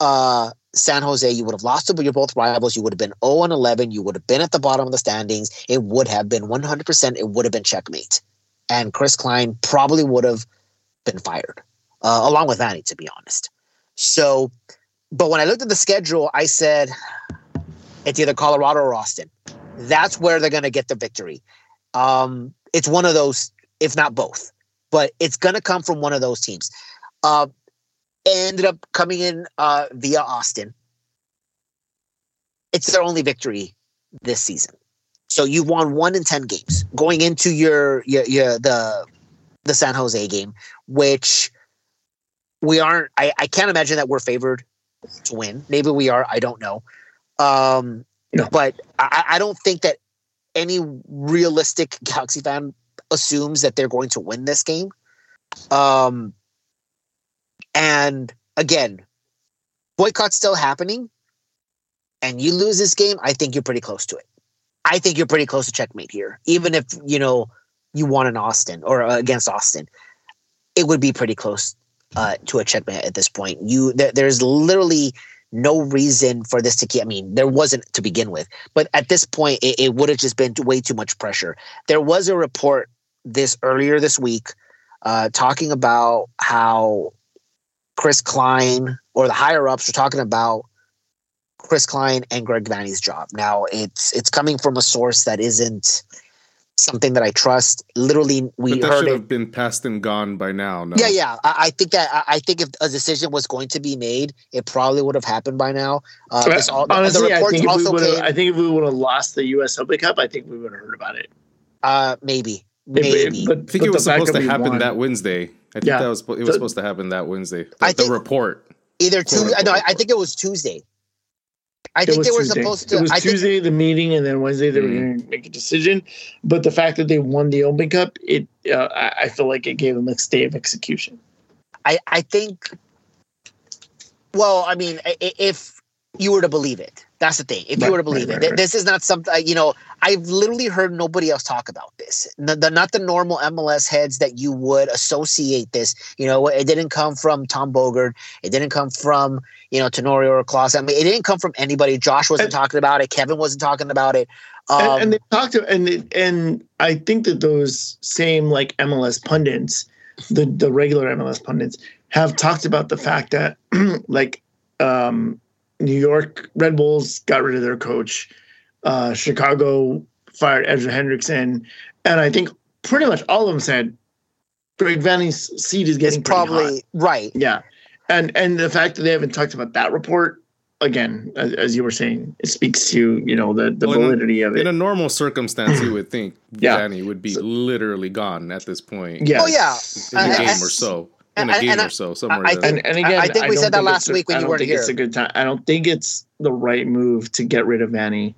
uh, San Jose. You would have lost to your both rivals. You would have been 0 and 11. You would have been at the bottom of the standings. It would have been 100%. It would have been checkmate and Chris Klein probably would have been fired, uh, along with Vanney, to be honest. So, but when I looked at the schedule, I said it's either Colorado or Austin. That's where they're going to get the victory. Um, it's one of those, if not both, but it's going to come from one of those teams. Uh, ended up coming in uh, via Austin. It's their only victory this season. So you won one in ten games going into your your, your the the San Jose game, which we aren't. I, I can't imagine that we're favored to win. Maybe we are. I don't know. Um, no. But I, I don't think that any realistic Galaxy fan assumes that they're going to win this game. Um, and again, boycott's still happening, and you lose this game, I think you're pretty close to it. I think you're pretty close to checkmate here. Even if you know you won in Austin or uh, against Austin, it would be pretty close uh, to a checkmate at this point. You there, there's literally no reason for this to keep. I mean, there wasn't to begin with, but at this point, it, it would have just been way too much pressure. There was a report this earlier this week uh, talking about how Chris Klein or the higher ups are talking about Chris Klein and Greg Vanney's job. Now it's it's coming from a source that isn't something that I trust. Literally, we but that heard should it. have been passed and gone by now. No? Yeah, yeah. I, I, think that I think if a decision was going to be made, it probably would have happened by now. Uh, all, Honestly, I think, came, I think if we would have lost the U.S. Open Cup, I think we would have heard about it. Uh, maybe, maybe. But, I think it was supposed to happen won. that Wednesday. I think yeah. that was it was the, supposed to happen that Wednesday. The, I think, the report. Either Tuesday. No, I think it was Tuesday. I think they were Tuesday. supposed to. It was I Tuesday think, the meeting, and then Wednesday they mm-hmm. were going to make a decision. But the fact that they won the Open Cup, it uh, I feel like it gave them a stay of execution. I I think. Well, I mean, if you were to believe it, that's the thing. If right, you were to believe right, it, right, this is not something you know. I've literally heard nobody else talk about this. The, the, not the normal MLS heads that you would associate this. You know, it didn't come from Tom Bogert. It didn't come from you know Tenorio or Klaus. I mean, it didn't come from anybody. Josh wasn't and, talking about it. Kevin wasn't talking about it. Um, and, and, they talked to and and I think that those same like MLS pundits, the the regular MLS pundits, have talked about the fact that [CLEARS THROAT] like um New York Red Bulls got rid of their coach. Uh, Chicago fired Ezra Hendrickson, and I think pretty much all of them said Greg Vanney's seat is getting It's probably hot. right. yeah, and and the fact that they haven't talked about that report again, as, as you were saying, it speaks to you know the the Well, in validity of it. In a normal circumstance, you would think [CLEARS THROAT] Yeah. Danny would be literally gone at this point. yeah, Oh yeah. in a Uh, game uh, or so. In and- game and I- so, somewhere. I there. And, and again, I think we don't said that last it's a- week when I you don't weren't think It's a good time. I don't think it's the right move to get rid of Vanney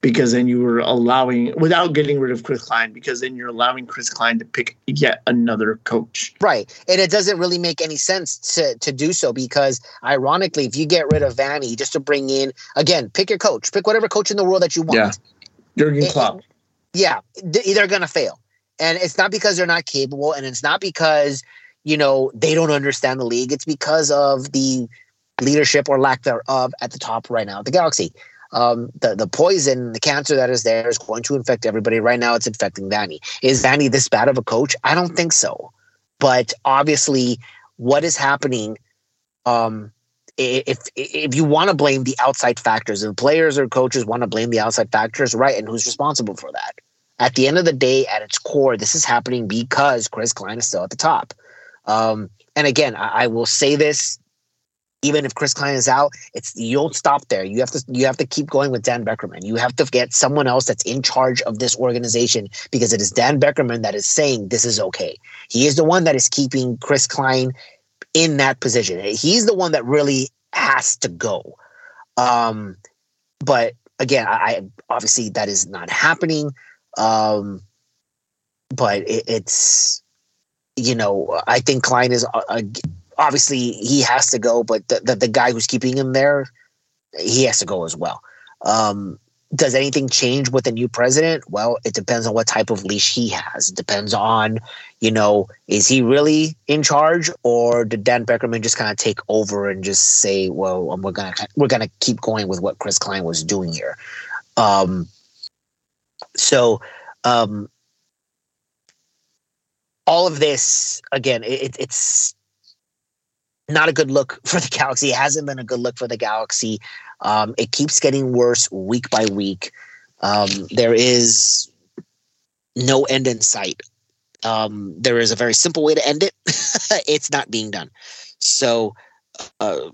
because then you were allowing without getting rid of Chris Klein because then you're allowing Chris Klein to pick yet another coach. Right. And it doesn't really make any sense to to do so because ironically, if you get rid of Vanney just to bring in again, pick your coach, pick whatever coach in the world that you want. Yeah. Jurgen Klopp. yeah, they're gonna fail, and it's not because they're not capable, and it's not because you know they don't understand the league. It's because of the leadership or lack thereof at the top right now at the Galaxy. Um, the the poison, the cancer that is there is going to infect everybody. Right now, it's infecting Vanney. Is Vanney this bad of a coach? I don't think so. But obviously, what is happening? Um, if if you want to blame the outside factors, and players or coaches want to blame the outside factors, right? And who's responsible for that? At the end of the day, at its core, this is happening because Chris Klein is still at the top. Um, and again, I, I will say this: even if Chris Klein is out, it's you don't stop there. You have to you have to keep going with Dan Beckerman. You have to get someone else that's in charge of this organization because it is Dan Beckerman that is saying this is okay. He is the one that is keeping Chris Klein in that position. He's the one that really has to go. Um, but again, I, I obviously that is not happening. Um, but it, it's you know I think Klein is uh, uh, obviously he has to go, but the, the the guy who's keeping him there, he has to go as well. Um, does anything change with the new president? Well, it depends on what type of leash he has. It depends on, you know, is he really in charge, or did Dan Beckerman just kind of take over and just say, "Well, um, we're gonna we're gonna keep going with what Chris Klein was doing here." Um, so, um, all of this again, it, it's not a good look [LAUGHS] for the Galaxy. It hasn't been a good look for the Galaxy. Um, it keeps getting worse week by week. Um, there is no end in sight. Um, there is a very simple way to end it. [LAUGHS] it's not being done. So uh,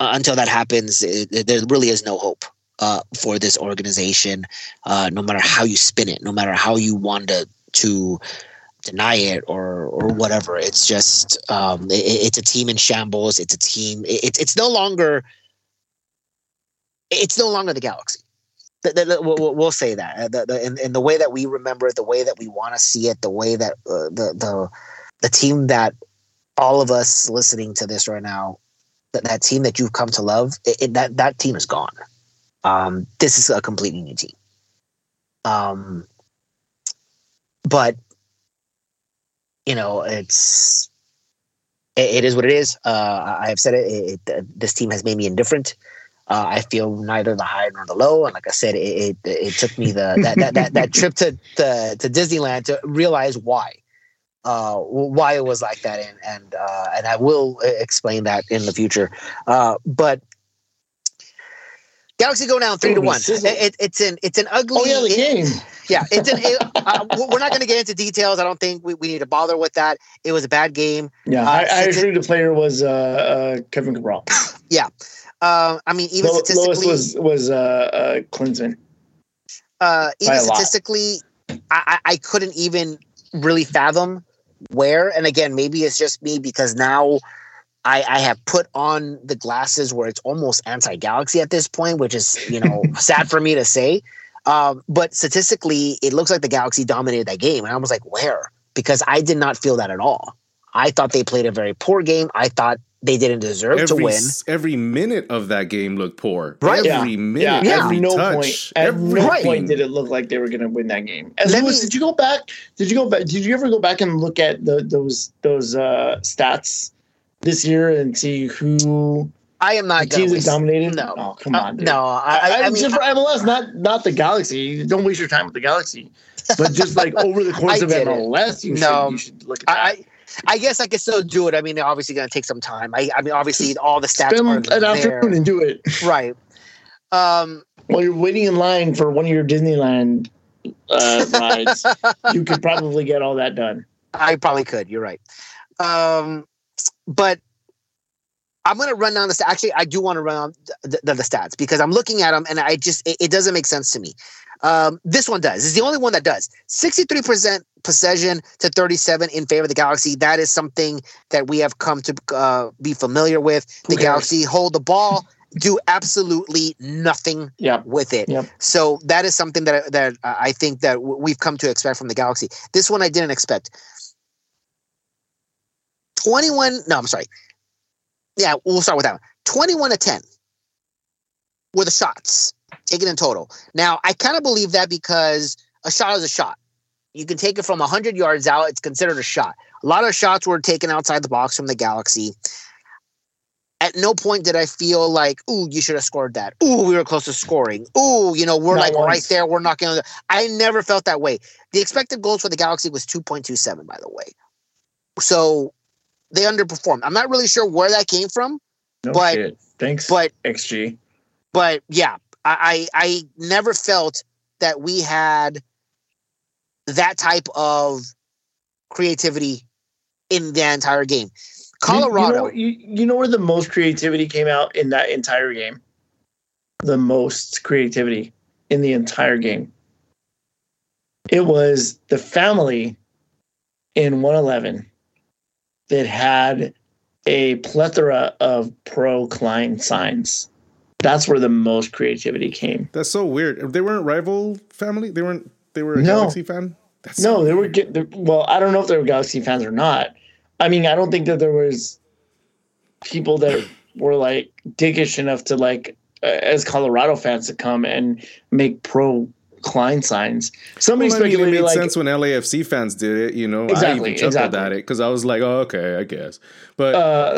until that happens, it- there really is no hope uh, for this organization. Uh, no matter how you spin it, no matter how you want to to deny it or or whatever. It's just um, it, it's a team in shambles. It's a team. It's it's no longer. It's no longer the Galaxy. We'll, say that Uh, in, in the way that we remember it, the way that we want to see it, the way that uh, the the the team that all of us listening to this right now, that, that team that you've come to love, it, it, that that team is gone. Um, this is a completely new team. Um, but you know, it's it, it is what it is. Uh, I have said it, it, it. This team has made me indifferent. Uh, I feel neither the high nor the low, and like I said, it it, it took me the [LAUGHS] that, that, that, that trip to, to to Disneyland to realize why, uh, why it was like that, and and uh, and I will uh, explain that in the future. Uh, but Galaxy go down three to one. It, it, it's an it's an ugly. Oh yeah, the it- game. Yeah. It, uh, we're not going to get into details. I don't think we, we need to bother with that. It was a bad game. Yeah, Uh, I, I agree. The player was uh, uh, Kevin Cabral. [LAUGHS] Uh, I mean, even Lo- statistically, Lois was was uh, uh, Clinton. uh, even by a lot. statistically, I, I I couldn't even really fathom where. And again, maybe it's just me because now I, I have put on the glasses where it's almost anti-galaxy at this point, which is you know [LAUGHS] sad for me to say. Um, but statistically, it looks like the Galaxy dominated that game, and I was like, where? Because I did not feel that at all. I thought they played a very poor game. I thought they didn't deserve to win. every minute of that game looked poor. Right. Yeah. Every minute, Yeah, every no touch, point, at every no point did it look like they were going to win that game. And Lewis, me- did you go back? Did you go back? Did you ever go back and look at the, those those uh, stats this year and see who I am not to dominated? No. oh come on, dude. no, I, I, I, mean, just for MLS, not not the Galaxy. Don't waste your time with the Galaxy, but just like over the [LAUGHS] course of. MLS, you No. should you should look at that. I, I guess I could still do it. I mean, obviously, going to take some time. I, I mean, obviously, all the stats Spend are an there. afternoon and do it right. Um, while you're waiting in line for one of your Disneyland uh, [LAUGHS] rides. you could probably get all that done. I probably could. You're right. Um, but I'm going to run down the st- actually I do want to run on the, the, the stats because I'm looking at them and I just it, it doesn't make sense to me. Um, this one does. It's the only one that does. 63% possession to 37 in favor of the Galaxy. That is something that we have come to uh, be familiar with. The cares? Galaxy hold the ball, do absolutely nothing Yeah. with it. Yep. So that is something that that I think that w- we've come to expect from the Galaxy. This one I didn't expect. 21 no i'm sorry yeah we'll start with that one. 21 to 10 were the shots taken in total. Now i kind of believe that because a shot is a shot. You can take it from 100 yards out it's considered a shot. A lot of shots were taken outside the box from the galaxy. At no point did i feel like ooh you should have scored that. Ooh we were close to scoring. Ooh you know we're Not like once. right there we're not gonna i never felt that way. The expected goals for the galaxy was 2.27 by the way. So they underperformed. I'm not really sure where that came from, No But- shit. Thanks, but XG. but yeah, I, I I never felt that we had that type of creativity in the entire game. Colorado, You, you, know, you, you know where the most creativity came out in that entire game? The most creativity in the entire game. It was the family in 111 that had a plethora of pro Klein signs. That's where the most creativity came. That's so weird. They weren't rival family. They weren't. They were a No. Galaxy fan. That's No, they were well. I don't know if they were Galaxy fans or not. I mean, I don't think that there was people that were like dickish enough to like as Colorado fans to come and make pro Klein signs. Somebody Well, I mean, it speculated made like sense when LAFC fans did it. You know, I Exactly, even chuckled exactly. at it because I was like, "Oh, okay, I guess." But uh,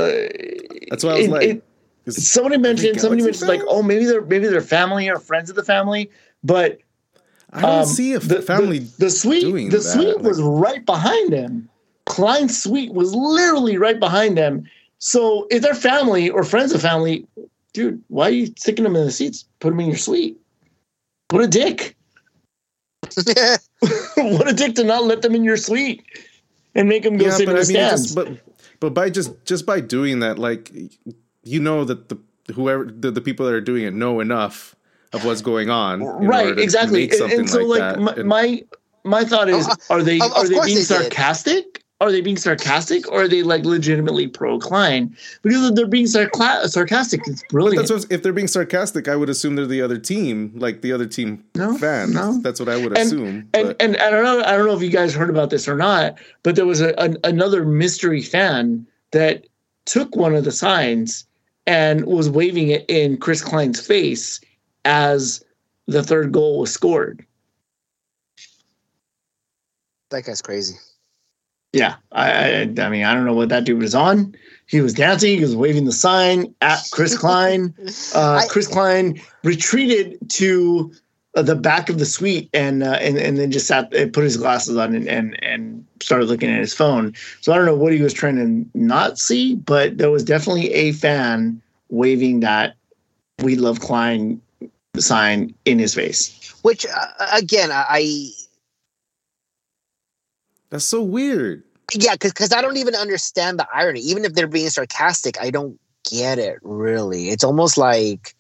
that's why I was it- like, it- somebody mentioned somebody mentioned like, oh, maybe they're maybe they're family or friends of the family, but I don't um, see a the, family. The, the suite, the that, suite was right behind them. Klein's suite was literally right behind them. So if they're family or friends of family, dude, why are you sticking them in the seats? Put them in your suite. What a dick! [LAUGHS] what a dick to not let them in your suite and make them go yeah, sit in but the I mean, stands. just, but but by just just by doing that, like you know that the whoever the, the people that are doing it know enough of what's going on, right exactly and, and so like, like, my, my my thought is Oh, uh, are they of- of are they being they did. sarcastic are they being sarcastic or are they like legitimately pro Klein because if they're being sarcla- sarcastic it's brilliant That's what, if they're being sarcastic, I would assume they're the other team, like the other team No, fans. no. That's what I would And- assume. and but- and I don't know I don't know if you guys heard about this or not but there was a, an, another mystery fan that took one of the signs and was waving it in Chris Klein's face as the third goal was scored that guy's crazy. Yeah, I, I, I mean, I don't know what that dude was on. He was dancing. He was waving the sign at Chris [LAUGHS] Klein. Uh, I- Chris Klein retreated to uh, the back of the suite and uh, and and then just sat and put his glasses on and, and and started looking at his phone. So I don't know what he was trying to not see, but there was definitely a fan waving that "We Love Klein" sign in his face. Which uh, again, I, I that's so weird. Yeah, because I don't even understand the irony. Even if they're being sarcastic, I don't get it really. It's almost like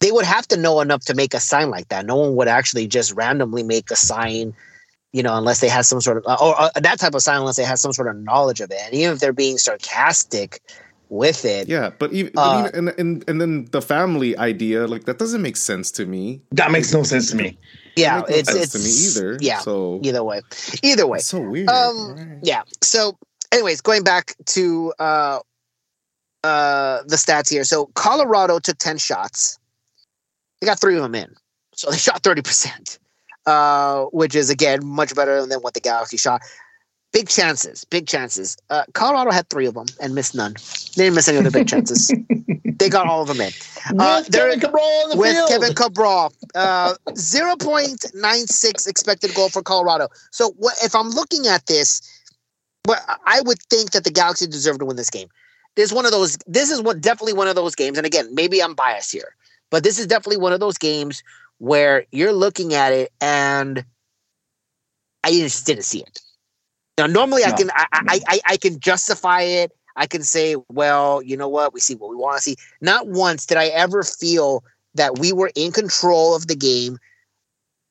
they would have to know enough to make a sign like that. No one would actually just randomly make a sign, you know, unless they had some sort of uh, or uh, that type of sign unless they had some sort of knowledge of it. And even if they're being sarcastic with it, Yeah, but even, Uh, but even and, and and then the family idea, like that doesn't make sense to me. That makes no sense to me. Yeah, It it's it's to me either. Yeah, So either way, either way. it's so weird. Um, right. yeah. So, anyways, going back to uh, uh, the stats here. So, Colorado took ten shots. They got three of them in, so they [LAUGHS] shot thirty percent, uh, which is again much better than what the Galaxy shot. Big chances, big chances. Uh, Colorado had three of them and missed none. They didn't miss any of the big chances. [LAUGHS] they got all of them in Uh, With Kevin Cabral on the with field. Kevin Cabral. Uh, 0.96 expected goal for Colorado. So what, if I'm looking at this, but I would think that the Galaxy deserve to win this game. This is one of those. This is what definitely one of those games. And again, maybe I'm biased here, but this is definitely one of those games where you're looking at it and I just didn't see it. Now, normally I can I, I I I can justify it. I can say, well, you know what, we see what we want to see. Not once did I ever feel that we were in control of the game.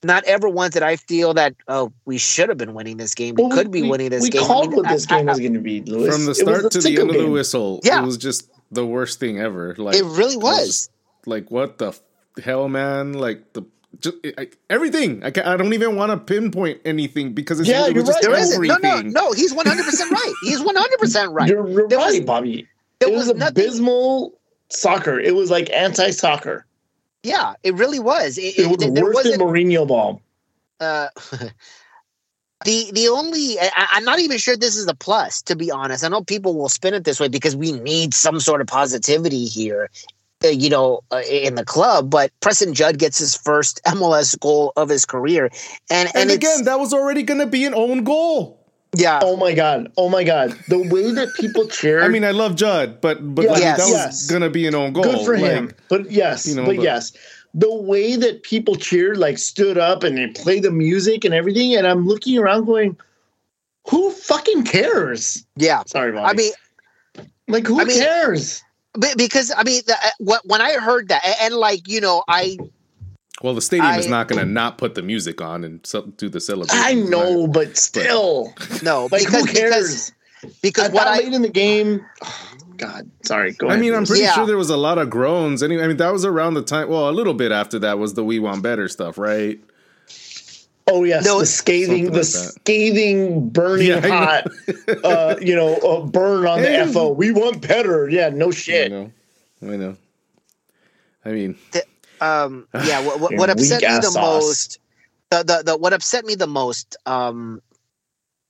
Not ever once did I feel that oh we should have been winning this game. We Well, could be we- winning this we game. I called mean, what this I- game I- was going to be, Lewis. From the start a to the sicko end of the whistle, Yeah. it was just the worst thing ever. Like it really was. like what the hell, man? Like the just I, everything. I, I don't even want to pinpoint anything because it's, yeah, you're just right. There isn't. No, no, no. He's one hundred percent right. He's one hundred percent right. You're, you're There was- right, Bobby. There it was, was abysmal soccer. It was like anti-soccer. Yeah, it really was. It, It was it- there worse than. Mourinho ball. Uh, [LAUGHS] the the only I, I'm not even sure this is a plus. To be honest, I know people will spin it this way because we need some sort of positivity here. Uh, You know, uh, in the club, but Preston Judd gets his first MLS goal of his career, and and, And again, that was already going to be an own goal. yeah, Oh my god! Oh my god! The way that people [LAUGHS] cheered. I mean, I love Judd, but but Yeah, like, Yes. that was yes. going to be an own goal. good for Like, him. But yes, you know, but, but- yes, the way that people cheered, like stood up and they played the music and everything, and I'm looking around going, "Who fucking cares?" yeah. Sorry, Bobby. I mean, like who I mean- cares? Be- because I mean, the, uh, when I heard that, and, and like you know, I Well, the stadium is not going to not put the music on and do the celebration. I know, but still, no [LAUGHS] like because who cares? because because At what I late in the game, [SIGHS] God, sorry. Go I ahead. mean, I'm pretty Yeah. sure there was a lot of groans. Anyway, I mean, that was around the time. Well, a little bit after that was the "We Want Better" stuff, right? Oh yes, No, the scathing, something the like that. scathing, burning Yeah, hot, uh, you know, uh, burn on the FO. We want better. Yeah, no I shit. know. I know. I mean, um yeah what, what, [SIGHS] what upset me the sauce. most the, the the what upset me the most um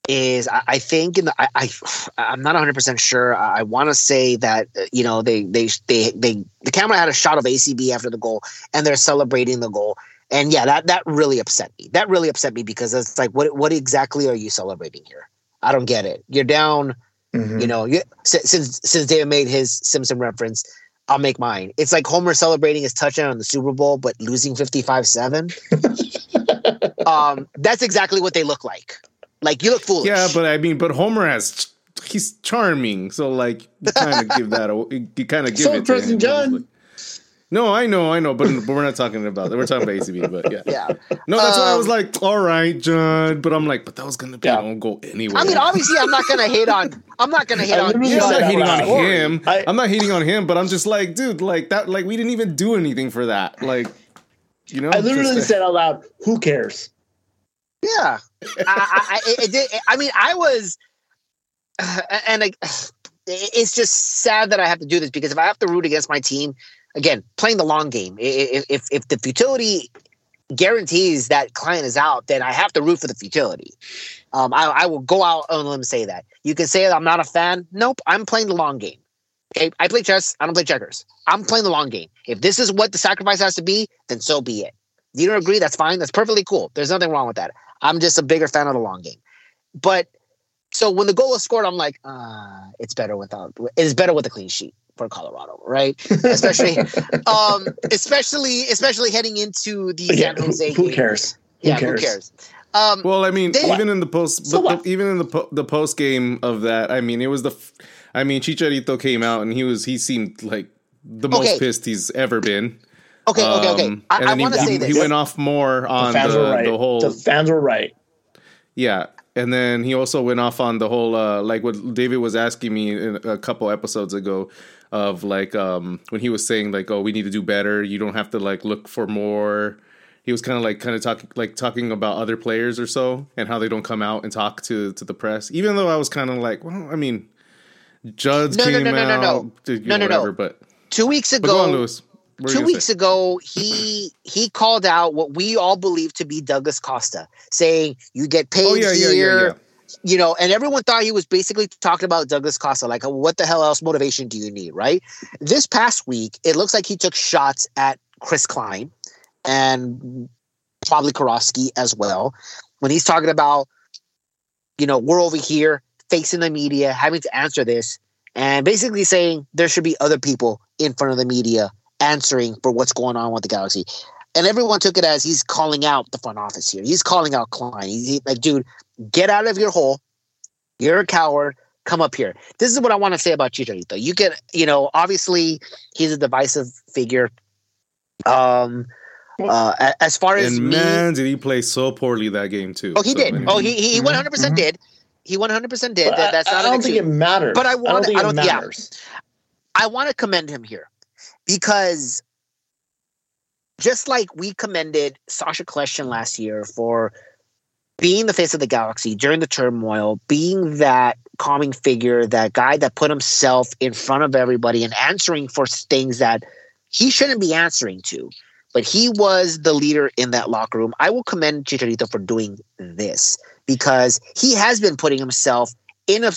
is I, I think in the I, I I'm not 100 percent sure I, I want to say that uh, you know they they they they the camera had a shot of ACB after the goal and they're celebrating the goal and yeah that that really upset me that really upset me because it's like what what exactly are you celebrating here I don't get it you're down Mhm. you know, you, since since since David made his Simpson reference, I'll make mine. It's like Homer celebrating his touchdown in the Super Bowl, but losing fifty five seven. [LAUGHS] Um, that's exactly what they look like. Like you look foolish. yeah, but I mean, but Homer has he's charming, so like you kind of give that. a- You kind of give So it to Preston him. Judd. Like- no, I know, I know, but, but we're not talking about that. We're talking about ACB, but yeah. yeah. No, that's why I was Um, like, all right, John. but I'm like, but that was gonna be Yeah. an own goal anyway. I mean, obviously, I'm not gonna hate on. I'm not gonna hate on. literally Yeah, I'm not hating on him. I- I'm not hating on him, but I'm just like, dude, like that, like we didn't even do anything for that. Like, you know, I literally just, said out loud, "Who cares?" Yeah, I, I, I, it, it. I mean, I was, [SIGHS] and like, it's just sad that I have to do this because if I have to root against my team, again, playing the long game. If if the futility guarantees that client is out, then I have to root for the futility. Um, I, I will go out on a limb say that. You can say I'm not a fan. Nope, I'm playing the long game. Okay, I play chess. I don't play checkers. I'm playing the long game. If this is what the sacrifice has to be, then so be it. You don't agree? That's fine. That's perfectly cool. There's nothing wrong with that. I'm just a bigger fan of the long game. But so when the goal is scored, I'm like, uh, it's better without. It's better with a clean sheet for Colorado, right? Especially, [LAUGHS] um, especially, especially heading into the Yeah, San Jose. who, who cares? Who Yeah, cares? who cares? Um, Well, I mean, They- even in the post, So but what? the, even in the po- the post game of that, I mean, it was the, f- I mean, Chicharito came out and he was he seemed like the most Okay. pissed he's ever been. okay, okay, okay. Um, I, and I want to say he, this. he went off more The on fans the, were right. the whole the fans were right. Yeah, and then he also went off on the whole uh, like what David was asking me in a couple episodes ago of like um, when he was saying like oh we need to do better you don't have to like look for more. He was kind of like kind of talking like talking about other players or so and how they don't come out and talk to to the press. Even though I was kind of like well I mean Judd's No, no, came no, no, no, out no. No, no, no. whatever, but Two weeks but go on ago, Lewis. You two weeks say? ago he he called out what we all believe to be Douglas Costa, saying you get paid Oh yeah here, yeah yeah. You know, and everyone thought he was basically talking about Douglas Costa, like uh, what the hell else motivation do you need, right? This past week, it looks like he took shots at Chris Klein and probably Kirovski as well when he's talking about, you know, we're over here facing the media, having to answer this, and basically saying there should be other people in front of the media answering for what's going on with the Galaxy. And everyone took it as he's calling out the front office here. He's calling out Klein. He's he, like, dude, get out of your hole. You're a coward. Come up here. This is what I want to say about Chicharito. You get, you know, obviously he's a divisive figure. Um, uh, as far as and me, man, did he play so poorly that game too? oh, he So, did. I mean, Oh, he he one hundred percent Mhm. did. He one hundred percent did. That, that's not. I an don't think it excuse. matters. But I I wanna- don't think I it don't- yeah. matters. I want to commend him here because just like we commended Sacha Kljestan last year for being the face of the galaxy during the turmoil, being that calming figure, that guy that put himself in front of everybody and answering for things that he shouldn't be answering to. But he was the leader in that locker room. I will commend Chicharito for doing this because he has been putting himself in a,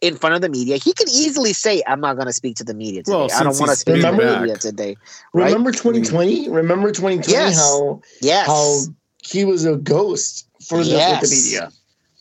in front of the media. He could easily say, "I'm not going to speak to the media today. Well, I don't want to he's speak to the media today." Right? Remember 2020? Remember 2020 Yes. how Yes. how he was a ghost for the, Yes. the media.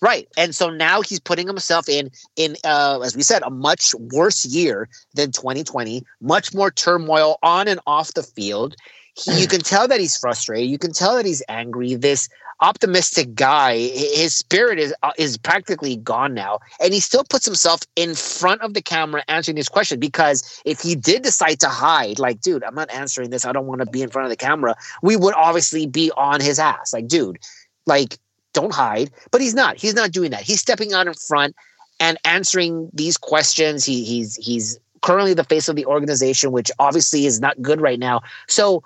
Right. And so now he's putting himself in in uh as we said a much worse year than 2020, much more turmoil on and off the field. He, you [CLEARS THROAT] can tell that he's frustrated. You can tell that he's angry. This optimistic guy, his spirit is uh, is practically gone now, and he still puts himself in front of the camera answering this question because if he did decide to hide, like, dude, I'm not answering this. I don't want to be in front of the camera. We would obviously be on his ass, like, dude, like don't hide. But he's not. He's not doing that. He's stepping out in front and answering these questions. He, he's he's currently the face of the organization, which obviously is not good right now. So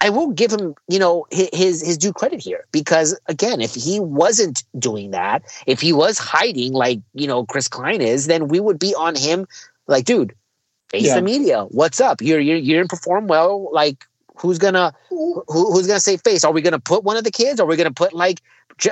I will give him, you know, his his due credit here because again, if he wasn't doing that, if he was hiding like you know Chris Klein is, then we would be on him. Like, dude, face Yeah. the media. What's up? You're you're you didn't perform well. Like, who's gonna who, who's gonna say face? Are we gonna put one of the kids? Are we gonna put like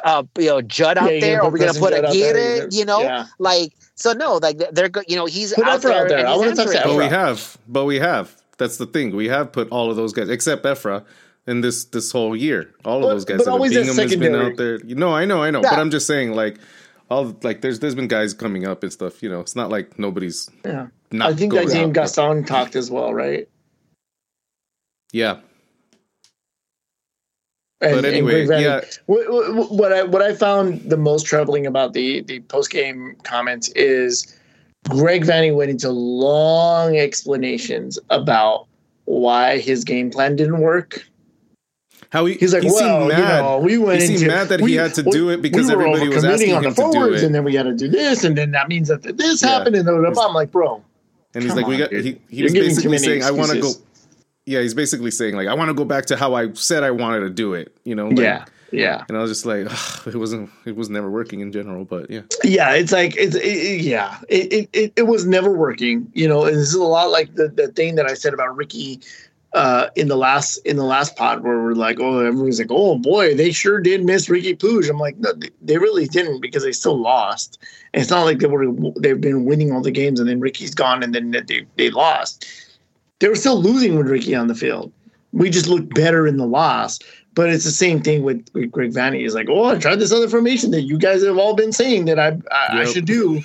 uh, you know Judd out Yeah, there? Are we gonna put Judd out there, Aguirre? you're- know, yeah. like so. No, like they're go- you know he's Put out there. out there. I wanna talk to. But we have, but we have. That's the thing. We have put all of those guys, except Efra, in this this whole year. All of those guys. but always Bingham has been secondary. out there. You know, I know, I know. But I'm just saying, like, all like there's there's been guys coming up and stuff. You know, it's not like nobody's Yeah. not. I think going Daisy out, Gaston talked as well, right? Yeah, And, but anyway, yeah. What, what, what I what I found the most troubling about the the post game comments is Greg Vanney went into long explanations about why his game plan didn't work. How he, He's like, he well, you know, we went He into mad that he had to we- do it because we everybody was asking on the him to do forwards, it. and then we got to do this, and then that means that this Yeah. happened, and blah, blah, blah. I'm like, bro, and he's like, we got. dude. He, he was basically saying, I want to go. Yeah, he's basically saying like, I want to go back to how I said I wanted to do it. You know. Like, yeah, yeah. And I was just like, it wasn't. It was never working in general. But yeah. yeah it's like it's it, yeah it, it, it, it was never working you know and this is a lot like the, the thing that i said about Riqui uh in the last in the last pod where we're like oh everyone's like oh boy they sure did miss Riqui Puig. i'm like no they- they really didn't because they still lost and it's not like they were they've been winning all the games and then Riqui's gone and then they, they lost they were still losing with Riqui on the field we just looked better in the loss but it's the same thing with, with Greg Vanney. He's like, oh, I tried this other formation that you guys have all been saying that I I, I should do,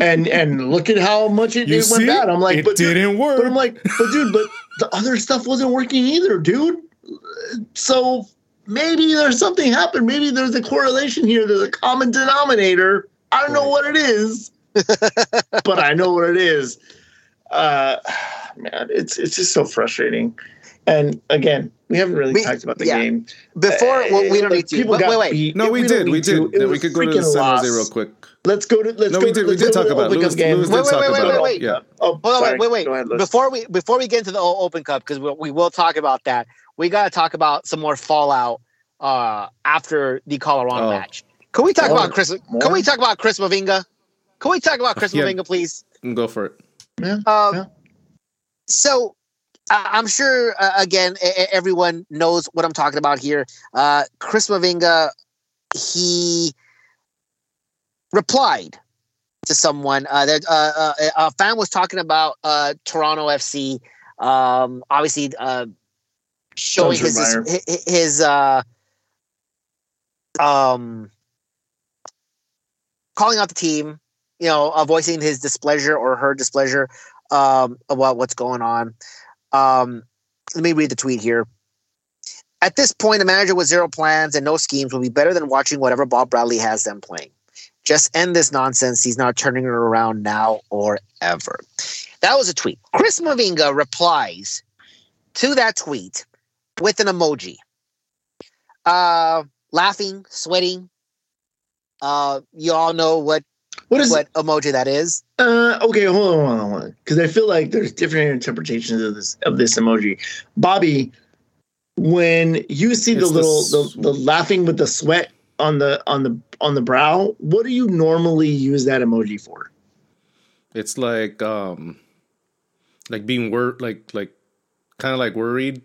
and and look at how much it, You it went see? bad. I'm like, it but dude, didn't work. but I'm like, but dude, but the other stuff wasn't working either, dude. So maybe there's something happened. Maybe there's a correlation here. There's a common denominator. I don't know what it is, [LAUGHS] but I know what it is. Uh, man, it's it's just so frustrating. And again, we haven't really We- talked about the yeah. game. Before Uh, well, we don't but need to. people Wait, got wait, wait. beat. no, we, don't did. We need to. did. It we could go to the freaking San. Jose real quick. Let's go to let's No, go we did- we did talk to the about it. Open Louis- Cup game. Louis Wait, wait, wait, wait, Yeah. Oh, Hold sorry. wait, wait, wait. ahead, before we before we get into the Open Cup, because we, we will talk about that. We got to talk about some more fallout uh, after the Colorado Oh. match. Can we talk More? about Chris? More? Can we talk about Chris Mavinga? Can we talk about Chris Yeah. Mavinga, please? Go for it. Yeah. Um, Yeah. So I- I'm sure, uh, again, everyone knows what I'm talking about here. Uh, Chris Mavinga, he replied to someone. Uh, that uh, uh, a fan was talking about uh, Toronto FC. Um, obviously, uh, showing his his, his uh, um, calling out the team. you know, uh, voicing his displeasure or her displeasure um, about what's going on. Um, let me read the tweet here. At this point, a manager with zero plans and no schemes will be better than watching whatever Bob Bradley has them playing. Just end this nonsense. He's not turning it around now or ever. That was a tweet. Chris Mavinga replies to that tweet with an emoji. Uh, laughing, sweating. Uh, you all know what What is what emoji that is. Uh, okay, hold on, hold on, hold on. Because I feel like there's different interpretations of this of this emoji. Bobby, when you see the It's the little the, sw- the laughing with the sweat on the on the on the brow, what do you normally use that emoji for? It's like um like being wor like like kind of like worried.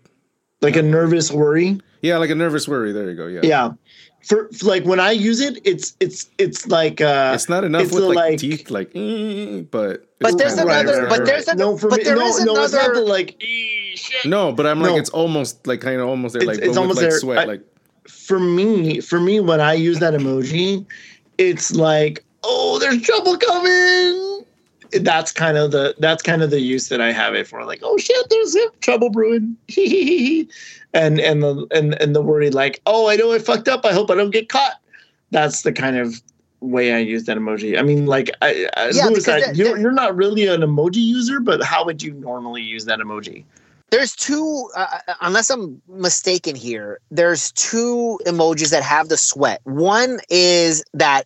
Like a nervous worry? Yeah, like a nervous worry. There you go. Yeah. Yeah. For, for like when I use it, it's it's it's like uh It's not enough it's with a, like, like- teeth, like, mm, but But there's kinda like- another- but there's a- no for but me there no is no it's not another- the like shit." no, but I'm like No. it's almost like kind of almost there, like it's but with, almost like there. sweat, I- like for me, for me, when I use that emoji, it's like, oh, there's trouble coming. That's kind of the that's kind of the use that I have it for. Like, oh shit, there's trouble brewing. [LAUGHS] and and the and and the worry like, oh, I know I fucked up. I hope I don't get caught. That's the kind of way I use that emoji. I mean, like, I, I Yeah, because I, you're, you're not really an emoji user, but how would you normally use that emoji? There's two, uh, unless I'm mistaken here. There's two emojis that have the sweat. One is that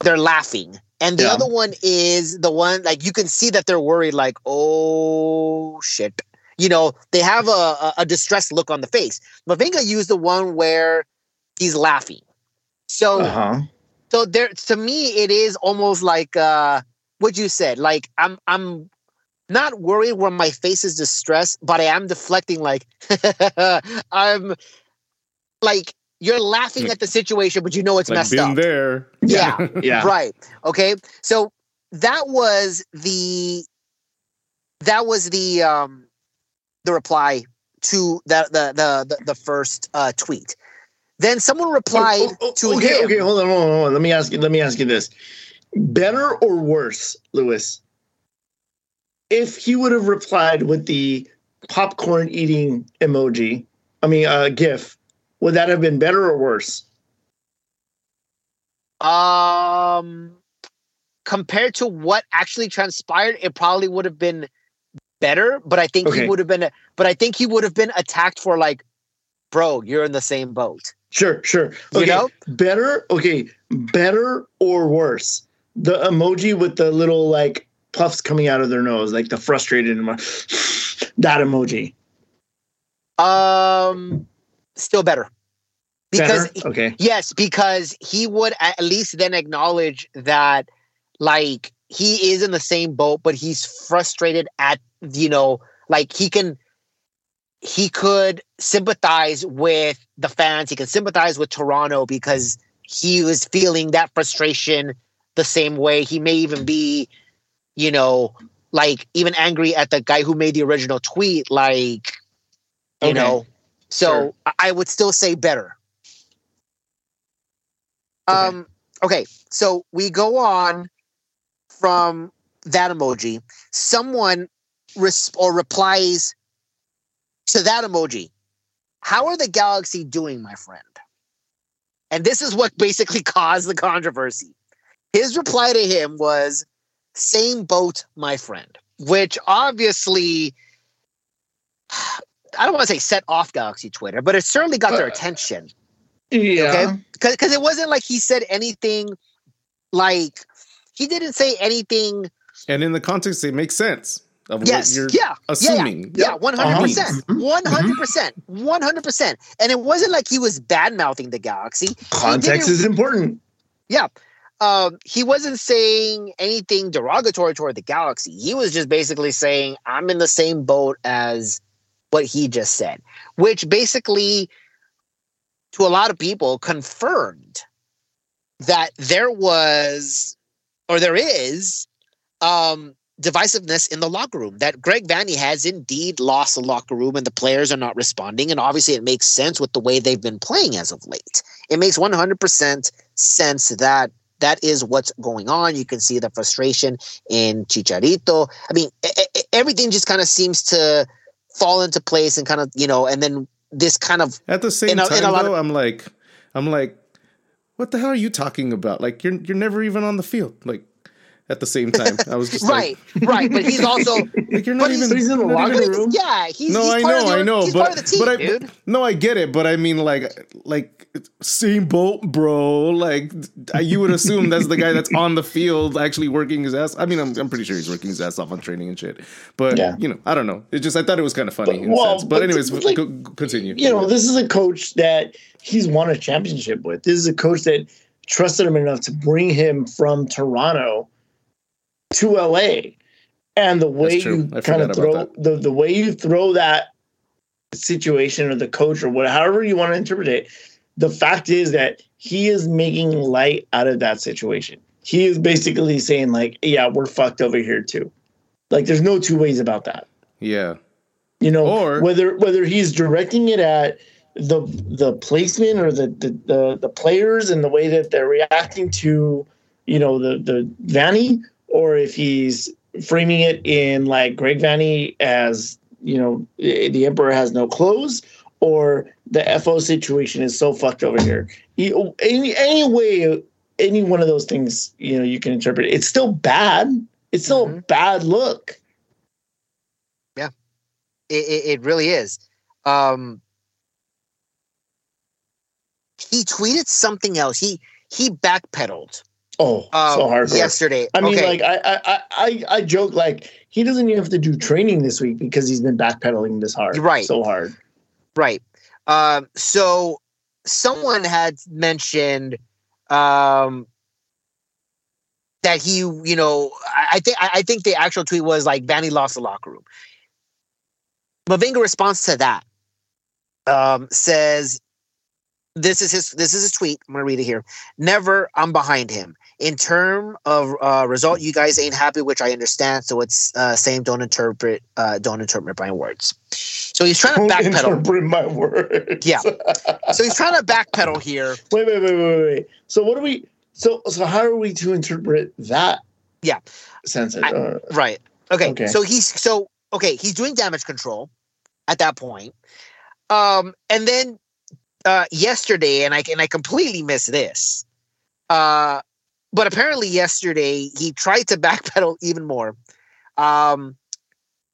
they're laughing, and the Yeah. other one is the one like you can see that they're worried, like oh shit. You know, they have a, a, a distressed look on the face. Mavinga used the one where he's laughing. So Uh huh. so there to me it is almost like uh what you said like i'm i'm not worried when my face is distressed but i am deflecting like [LAUGHS] i'm like you're laughing at the situation but you know it's like messed been up there. yeah [LAUGHS] Yeah. right okay so that was the that was the um the reply to the the the the, the first uh tweet then someone replied Oh, oh, oh, to okay, him okay, hold on, hold on, hold on. Let me ask you. Let me ask you this: better or worse, Lewis? If he would have replied with the popcorn eating emoji, I mean, uh, GIF, would that have been better or worse? Um, compared to what actually transpired, it probably would have been better. But I think Okay. he would have been. But I think he would have been attacked for like, bro, you're in the same boat. Sure, sure. You know? better. Okay, better or worse? The emoji with the little like puffs coming out of their nose, like the frustrated emo- [SIGHS] that emoji. Um, still better because Better? okay, Yes, because he would at least then acknowledge that, like, he is in the same boat, but he's frustrated at, you know, like he can, he could sympathize with the fans. He can sympathize with Toronto because he was feeling that frustration the same way. He may even be, you know, like even angry at the guy who made the original tweet, like, you Okay. know. So Sure. I- would still say better. Okay. Um, okay, so we go on from that emoji. Someone res- or replies to that emoji. How are the Galaxy doing, my friend? And this is what basically [LAUGHS] caused the controversy. His reply to him was, "Same boat, my friend," which obviously. I don't want to say set off Galaxy Twitter, but it certainly got their Uh, attention yeah. Okay. because it wasn't like he said anything like he didn't say anything And in the context, it makes sense of yes what you're yeah assuming. yeah 100% Mhm. 100% 100% and it wasn't like he was bad mouthing the galaxy Context is important. Yeah. Um he wasn't saying anything derogatory toward the galaxy he was just basically saying i'm in the same boat as what he just said which basically to a lot of people confirmed that there was or there is um divisiveness in the locker room that Greg Vanney has indeed lost the locker room and the players are not responding and obviously it makes sense with the way they've been playing as of late it makes 100% sense that that is what's going on. You can see the frustration in Chicharito. I mean, everything just kind of seems to fall into place and kind of you know, and then this kind of at the same a, time though, of, I'm like, I'm like, what the hell are you talking about? Like you're you're never even on the field. Like at the same time. I was just [LAUGHS] right, like, right. But he's also [LAUGHS] like you're not even. He's in the locker room. Yeah, he's no, he's I know, the, I know, but team, but I dude. no, I get it, but I mean, like like same boat, bro. Like you would assume that's the guy that's on the field actually working his ass. I mean, I'm I'm pretty sure he's working his ass off on training and shit. But yeah. you know, I don't know. It just I thought it was kind of funny. But, well, but, but, anyways, like, continue. You know, this is a coach that he's won a championship with. This is a coach that trusted him enough to bring him from Toronto to LA. And the way you kind of throw the, the way you throw that situation or the coach or whatever, you want to interpret it, the fact is that he is making light out of that situation. He is basically saying, like, yeah, we're fucked over here too. Like there's no two ways about that. Yeah. You know, or whether whether he's directing it at the the placement or the, the the the, players and the way that they're reacting to, you know, the the Vanney, or if he's framing it in like Greg Vanney as you know the emperor has no clothes, or the FO situation is so fucked over here. Any any way, any one of those things, you know, you can interpret. It. It's still bad. It's still mm-hmm. a bad look. Yeah, it, it, it really is. Um, he tweeted something else. He he backpedaled Oh, um, so hard. Yesterday. I mean, okay. like I, I, I, I joke like he doesn't even have to do training this week because he's been backpedaling this hard, right? So hard, right? Um, so someone had mentioned um that he, you know, I, I think I think the actual tweet was like Vanney lost the locker room. Mavinga responds to that. Um, says this is his this is his tweet. I'm gonna read it here. Never, I'm behind him. In term of uh, result, you guys ain't happy, which I understand. So it's uh, same. Don't interpret. Uh, don't interpret my words. So he's trying to backpedal. Interpret my words. Yeah. [LAUGHS] So he's trying to backpedal here. Wait, wait, wait, wait, wait. So what do we? So so how are we to interpret that? Yeah. Sense I, right. Okay. okay. So he's so okay. He's doing damage control at that point. Um, and then uh, yesterday, and I and I completely missed this. Uh, but apparently yesterday he tried to [LAUGHS] backpedal even more. Um,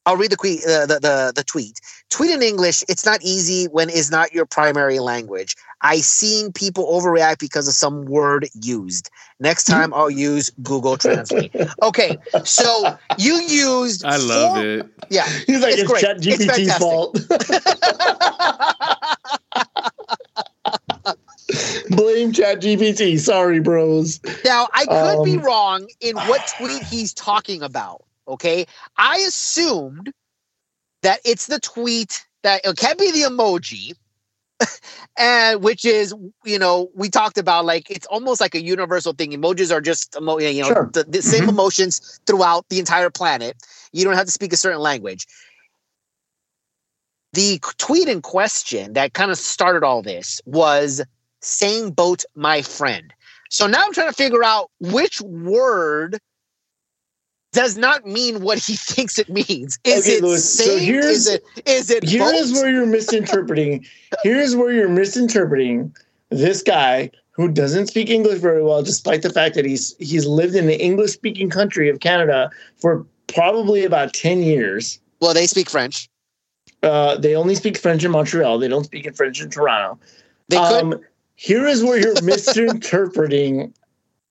I'll read the, que- uh, the, the the tweet. Tweet in English. It's not easy when it's not your primary language. I seen people overreact because of some word used. Next [LAUGHS] time I'll use Google Translate. Okay, so you used. I love four, it. Yeah, he's like it's, it's Chat GPT's fault. [LAUGHS] Blame Chat GPT. Sorry, bros. Now, I could um, be wrong in what tweet he's talking about. Okay. I assumed that it's the tweet that it can't be the emoji. [LAUGHS] and which is, you know, we talked about like it's almost like a universal thing. Emojis are just, emo- you know, sure. the, the, same mm-hmm. emotions throughout the entire planet. You don't have to speak a certain language. The tweet in question that kind of started all this was same boat, my friend. So now I'm trying to figure out which word does not mean what he [LAUGHS] thinks it means. Is okay, it Louis, same? So here's, is it is it Here's boat? where you're misinterpreting. here's where you're misinterpreting this guy who doesn't speak English very well, despite the fact that he's he's lived in the English speaking country of Canada for probably about 10 years. Well, they speak French. Uh, they only speak French in Montreal. They don't speak in French in Toronto. They could. Um, here is where you're misinterpreting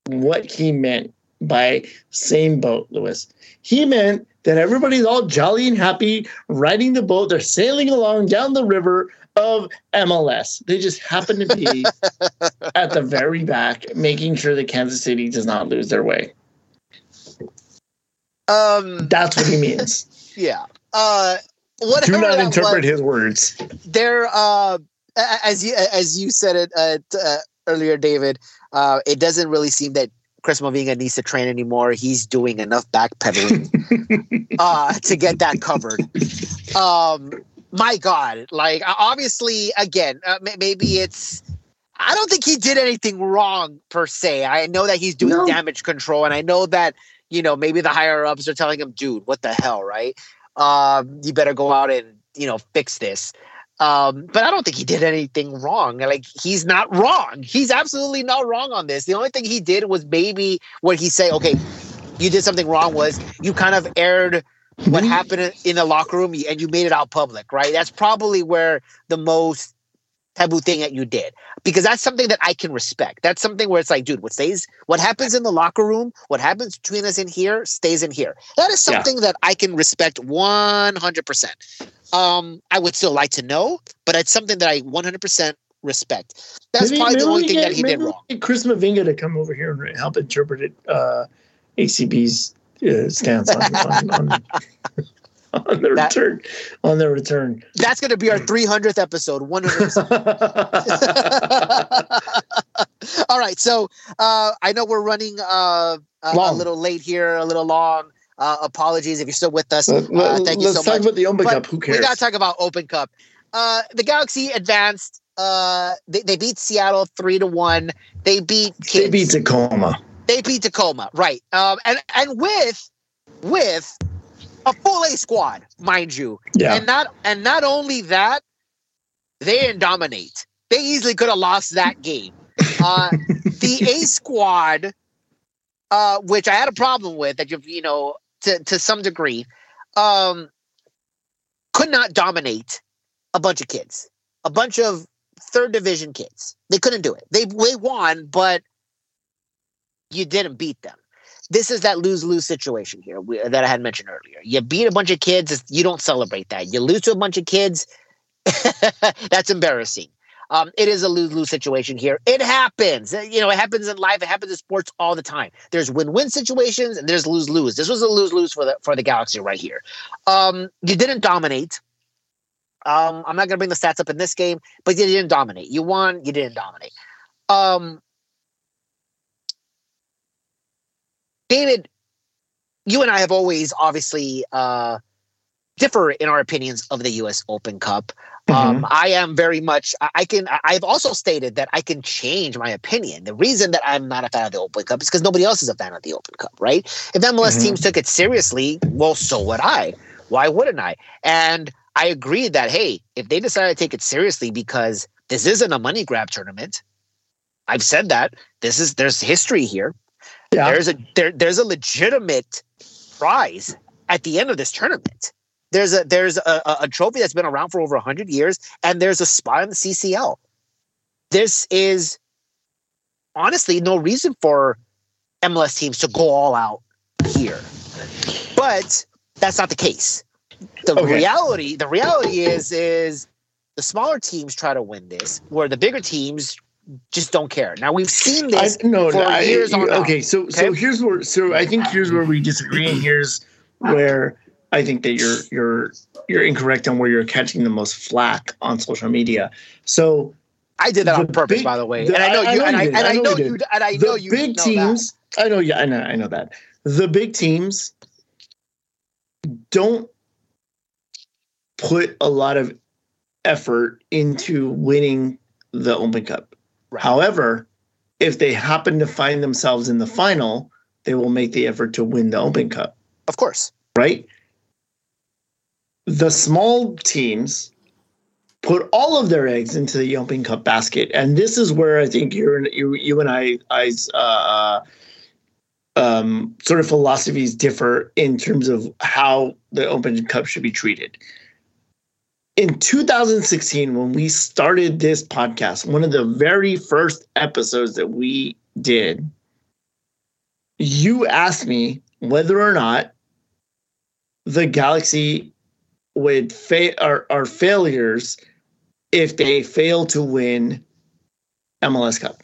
what he meant by same boat, Lewis. He meant that everybody's all jolly and happy riding the boat. They're sailing along down the river of MLS. They just happen to be [LAUGHS] at the very back, making sure that Kansas City does not lose their way. Um, That's what he means. [LAUGHS] Yeah. Uh, Do not interpret his words. There, uh, as you as you said it uh, uh, earlier, David, uh, it doesn't really seem that Chris Mavinga needs to train anymore. He's doing enough backpedaling [LAUGHS] uh, to get that covered. Um, my God, like obviously, again, uh, maybe it's I don't think he did anything wrong per se. I know that he's doing No. damage control, and I know that you know maybe the higher ups are telling him, "Dude, what the hell, right? Um, you better go out and you know fix this." Um, but I don't think he did anything wrong. Like he's not wrong. He's absolutely not wrong on this. The only thing he did was maybe what he said. Okay, you did something wrong. Was you kind of aired what happened in the locker room and you made it out public, right? That's probably where the most taboo thing that you did because that's something that I can respect. That's something where it's like, dude, what stays, what happens in the locker room, what happens between us in here stays in here. That is Yeah. something that I can respect 100%. Um, I would still like to know, but it's something that I 100% respect. That's Maybe- probably the only thing get- that he maybe did we wrong. get Chris Mavinga to come over here and help interpret it, uh, ACB's uh, stance on, on, on, [LAUGHS] [LAUGHS] [LAUGHS] on the That- return. On the return. That's going to be our [LAUGHS] 300th episode, 100%. [LAUGHS] All right, so uh, I know we're running uh, a, a little late here, a little long. Uh, apologies if you're still with us. Let, Uh, thank you so talk much. about the Open But Cup. Who cares? We got to talk about Open Cup. Uh, the Galaxy advanced. Uh, they, they beat Seattle three to one. They beat kids. they beat Tacoma. They beat Tacoma, right? Um, and and with with a full A squad, mind you, Yeah. and not and not only that, they didn't dominate. They easily could have lost that game. Uh, [LAUGHS] the A squad, uh, which I had a problem with, that you you know to to some degree, um, could not dominate a bunch of kids, a bunch of third division kids. They couldn't do it. They they won, but you didn't beat them. This is that lose lose situation here we, that I had mentioned earlier. You beat a bunch of kids, you don't celebrate that. You lose to a bunch of kids, [LAUGHS] that's embarrassing. Um, it is a lose lose situation here. It happens. You know, it happens in life. It happens in sports all the time. There's win win situations and there's lose lose. This was a lose lose for the for the Galaxy right here. Um, you didn't dominate. Um, I'm not gonna bring the stats up in this game, but you didn't dominate. You won. You didn't dominate. Um, David, you and I have always obviously uh, differ in our opinions of the U.S. Open Cup. Um, I am very much. I, can. I've also stated that I can change my opinion. The reason that I'm not a fan of the Open Cup is because nobody else is a fan of the Open Cup, right? If MLS Mhm. teams took it seriously, well, so would I. Why wouldn't I? And I agree that hey, if they decide to take it seriously because this isn't a money grab tournament, I've said that this is there's history here. Yeah. There's a there, there's a legitimate prize at the end of this tournament. There's a there's a, a, trophy that's been around for over hundred years, and there's a spot in the CCL. This is honestly no reason for MLS teams to go all out here, but that's not the case. The Okay. reality, the reality is, is the smaller teams try to win this, where the bigger teams just don't care. Now we've seen I, this. no, for no, I, years on out. okay. So, so Okay? here's where. So I think here's where we disagree, and here's where I think that you're you're you're incorrect on where you're catching the most flack on social media. So I did that on purpose, big- by the way, the- and I know I- I you, and I, and I I know you did. and I the know you big know teams, I know, yeah, I know, I know that the big teams don't put a lot of effort into winning the Open Cup. Right. However, if they happen to find themselves in the final, they will make the effort to win the Open Cup. Of course, right? The small teams put all of their eggs into the Open Cup basket, and this is where I think you're, you, you and I, I's, uh, um, sort of philosophies differ in terms of how the Open Cup should be treated. In 2016, when we started this podcast, one of the very first episodes that we did, you asked me whether or not the Galaxy would fail are failures if they fail to win MLS Cup.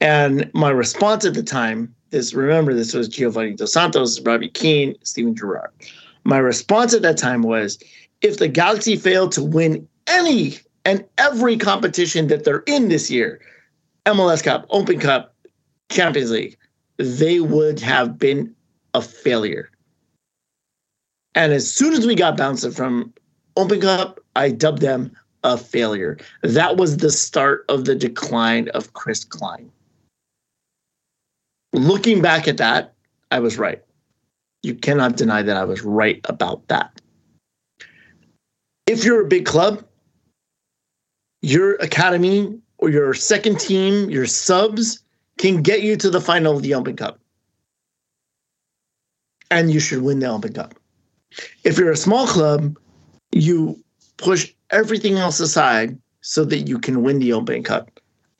And my response at the time, this remember this was Giovanni Dos Santos, Robbie Keane, Steven Gerrard. My response at that time was if the Galaxy failed to win any and every competition that they're in this year, MLS Cup, Open Cup, Champions League, they would have been a failure. And as soon as we got bounced from Open Cup, I dubbed them a failure. That was the start of the decline of Chris Klein. Looking back at that, I was right. You cannot deny that I was right about that. If you're a big club, your academy or your second team, your subs can get you to the final of the Open Cup. And you should win the Open Cup. If you're a small club, you push everything else aside so that you can win the Open Cup.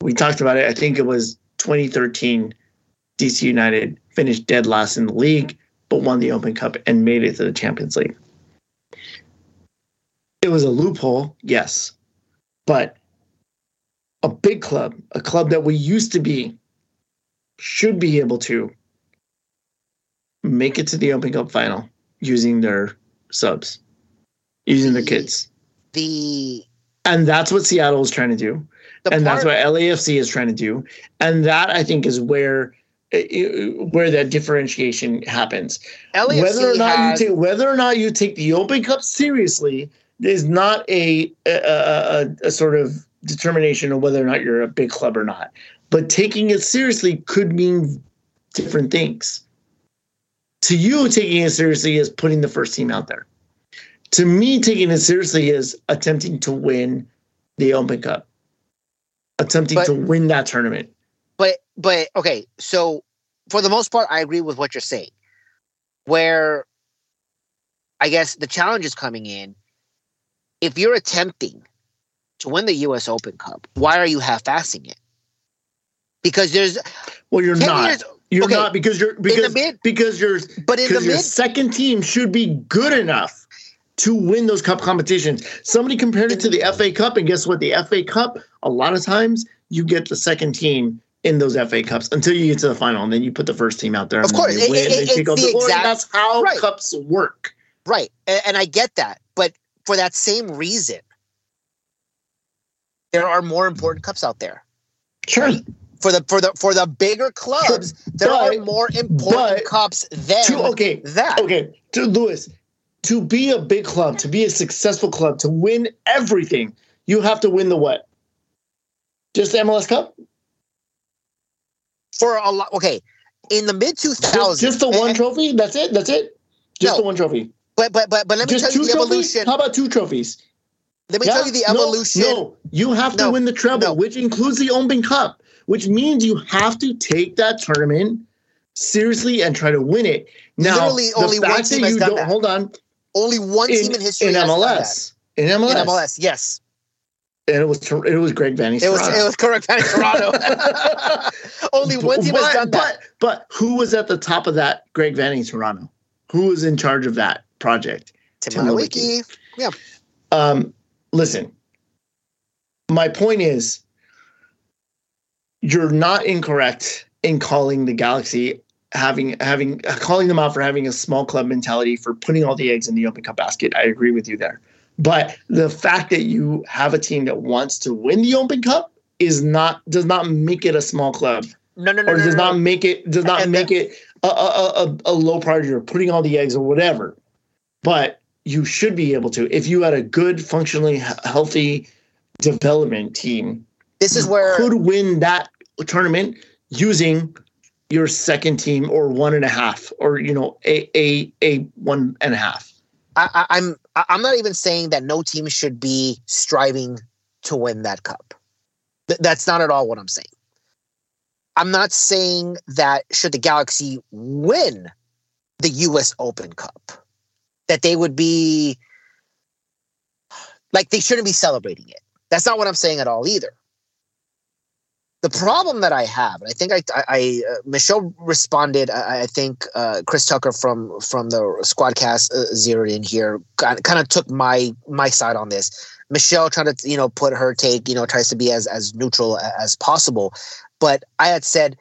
We talked about it. I think it was 2013. DC United finished dead last in the league, but won the Open Cup and made it to the Champions League. It was a loophole, yes, but a big club, a club that we used to be, should be able to make it to the Open Cup final using their subs, using their kids. The And that's what Seattle is trying to do. the and that's what LAFC is trying to do. And that I think is where eh, eh, where that differentiation happens. LAFC whether or not has, you take whether or not you take the Open Cup seriously is not a a, a, a- sort of determination of whether or not you're a big club or not. But taking it seriously could mean different things. To you, taking it seriously is putting the first team out there. To me, taking it seriously is attempting to win the Open Cup, attempting But- to win that tournament. but but okay so for the most part i agree with what you're saying where i guess the challenge is coming in if you're attempting to win the us open cup why are you half-assing it because there's Well, you're not. years You're okay, not because you're because mid- because you're but in the because your mid second team should be good enough to win those cup competitions. Somebody compared it to the FA Cup, and guess what? The FA Cup, a lot of times, you get the second team in those FA Cups until you get to the final, and then you put the first team out there. Of course, they it- win, it- they it's take the the exact- That's how right. cups work. right and, and i get that for that same reason there are more important cups out there Sure. for the for the for the bigger clubs there But- are more important cups than To, okay, that okay, to Lewis, to be a big club, to be a successful club, to win everything, you have to win the what? Just the MLS Cup? for a lot. Okay, in the mid two Just, just the one trophy? That's it? That's it? Just No. the one trophy. But but but but let me Just tell you the trophies? evolution. How about two trophies? Let me Yeah? tell you the evolution. No, you have to No. win the treble, No. which includes the Open Cup, which means you have to take that tournament seriously and try to win it. Now, Literally the only one fact that has you done don't that. hold on Only one in, team in history in has MLS. In. MLS. In MLS, yes, and it was it was Greg Vanney. it was it was correct. in Toronto. [LAUGHS] only one team has but, done that. But but who was at the top of that Greg Vanney Toronto? Who was in charge of that project? Tim Tim Malewicki. Um, listen, my point is, you're not incorrect in calling the Galaxy having having calling them out for having a small club mentality for putting all the eggs in the Open Cup basket. I agree with you there. But the fact that you have a team that wants to win the Open Cup is not does not make it a small club No, no, no, or does no, not no. make it does not And make it a, a, a, a low priority or putting all the eggs or whatever. But you should be able to if you had a good, functionally healthy development team. This is you where could win that tournament using your second team or one and a half or you know a a a one and a half. I, I'm I'm not even saying that no team should be striving to win that cup. Th- that's not at all what I'm saying. I'm not saying that should the Galaxy win the U.S. Open Cup, that they would be like they shouldn't be celebrating it. That's not what I'm saying at all either. The problem that I have, and I think I, I, uh, Michelle responded. I, I think uh, Chris Tucker from from the Squadcast uh, zeroed in here, kind of took my my side on this. Michelle trying to you know put her take, you know, tries to be as as neutral as possible, but I had said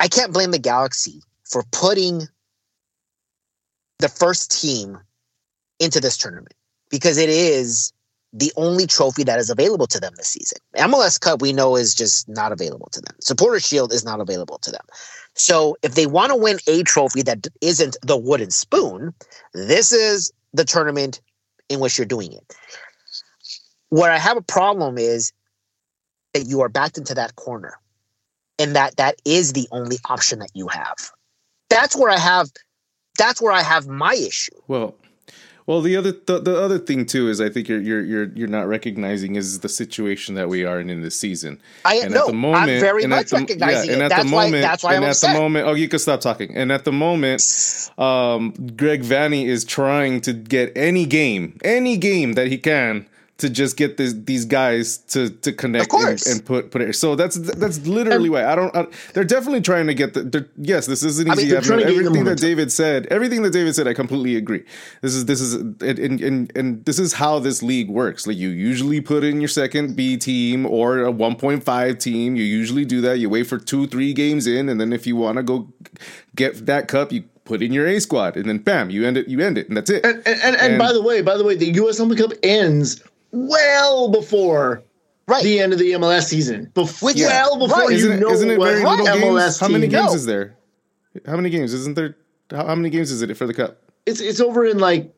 I can't blame the Galaxy for putting the first team into this tournament because it is the only trophy that is available to them this season. MLS Cup we know is just not available to them. Supporter Shield is not available to them. So if they want to win a trophy that isn't the wooden spoon, this is the tournament in which you're doing it. Where I have a problem is that you are backed into that corner and that that is the only option that you have. That's where I have that's where I have my issue. Well, well, the other the, the other thing too is I think you're you're you're you're not recognizing is the situation that we are in in this season. I And no, at the moment, I'm very much the, recognizing yeah, and it. at That's the why moment, that's why and I'm at the moment, oh, you can stop talking. And at the moment, um, Greg Vanney is trying to get any game, any game that he can to just get this, these guys to to connect and, and put put it. So that's that's literally why I don't. I, they're definitely trying to get the. Yes, this isn't I mean, easy. they're I mean, trying to the everything that. David said, everything that David said, I completely agree. This is this is and and, and, and this is how this league works. Like you usually put in your second B team or a 1.5 team. You usually do that. You wait for two, three games in, and then if you want to go get that cup, you put in your A squad, and then bam, you end it. You end it, and that's it. And, and, and, And- by the way, by the way, the U.S. Open Cup ends well before Right. the end of the MLS season. Bef- Which- well before right. you isn't it, know isn't it what very little MLS games? How many team- games No. is there? How many games? Isn't there? How, how many games is it for the cup? It's it's over in like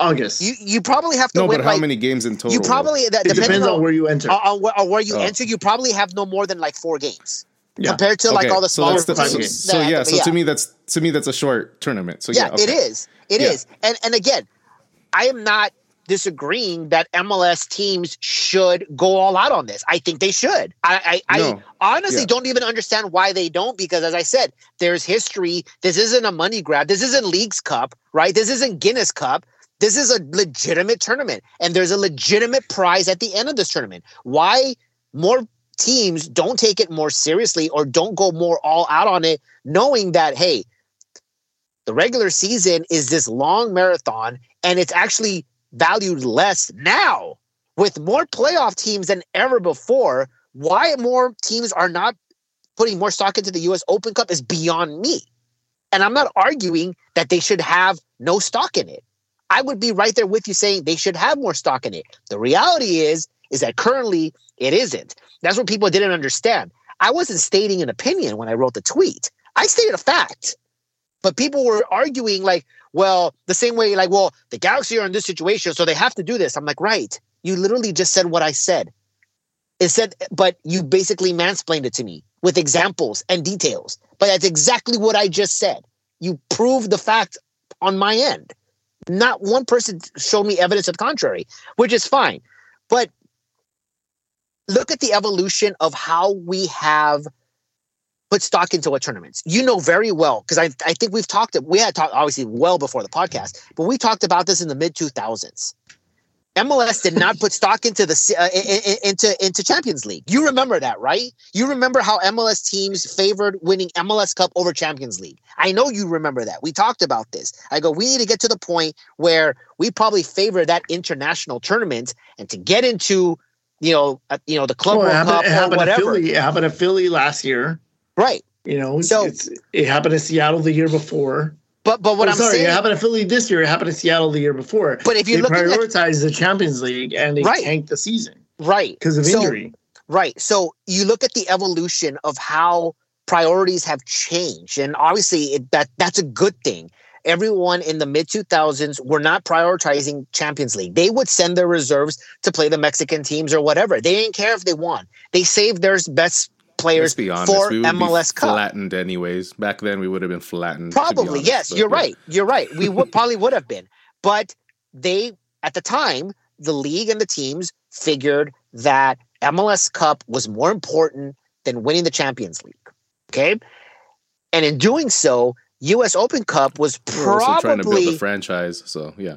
August. You you probably have to No, win but how like many games in total? you probably that it depends on, on where you enter. on, on where, on where you Oh. enter. You probably have no more than like four games Yeah. compared to like all the so smaller that's the- five so, games. so that- yeah, so yeah. to me that's to me that's a short tournament. So yeah, yeah, it okay. is. It is. Yeah. And and again, I am not disagreeing that MLS teams should go all out on this. I think they should. I I, No. I honestly Yeah. don't even understand why they don't because as I said, there's history. This isn't a money grab. This isn't Leagues Cup, right? This isn't Guinness Cup. This is a legitimate tournament and there's a legitimate prize at the end of this tournament. Why more teams don't take it more seriously or don't go more all out on it knowing that hey, the regular season is this long marathon and it's actually valued less now. With more playoff teams than ever before why more teams are not putting more stock into the US Open Cup is beyond me. And I'm not arguing that they should have no stock in it. I would be right there with you saying they should have more stock in it. The reality is is that currently it isn't. That's what people didn't understand. I wasn't stating an opinion when I wrote the tweet. I stated a fact. But people were arguing like well the same way like well the galaxy are in this situation so they have to do this. I'm like right. You literally just said what i said. It said but you basically mansplained it to me with examples and details. But that's exactly what i just said. You proved the fact on my end. Not one person showed me evidence of the contrary which is fine. But look at the evolution of how we have put stock into what tournaments. You know very well because I I think we've talked. We had talked obviously well before the podcast, but we talked about this in the mid two thousands. MLS did not put stock into the uh, into into Champions League. You remember that, right? You remember how MLS teams favored winning MLS Cup over Champions League. I know you remember that. We talked about this. I go, we need to get to the point where we probably favor that international tournament and to get into, you know, uh, you know, the Club Well, World happened, Cup or whatever. Philly. It happened to Philly last year. Right. You know, So- it's, it happened in Seattle the year before. But but what Oh, I'm sorry, saying it happened in Philly this year. It happened in Seattle the year before. But if you're they at the Champions League and they Right. tanked the season right because of So- injury. Right. So you look at the evolution of how priorities have changed, and obviously it, that that's a good thing. Everyone in the mid 2000s were not prioritizing Champions League. They would send their reserves to play the Mexican teams or whatever. They didn't care if they won. They saved their best players Let's be honest. for we would MLS be Cup. flattened anyways. Back then, we would have been flattened. Probably, honest, yes, but you're yeah. right. You're right. We would [LAUGHS] probably would have been, but they at the time, the league and the teams figured that MLS Cup was more important than winning the Champions League. Okay, and in doing so, U.S. Open Cup was We're also trying to build probably. a franchise, so yeah.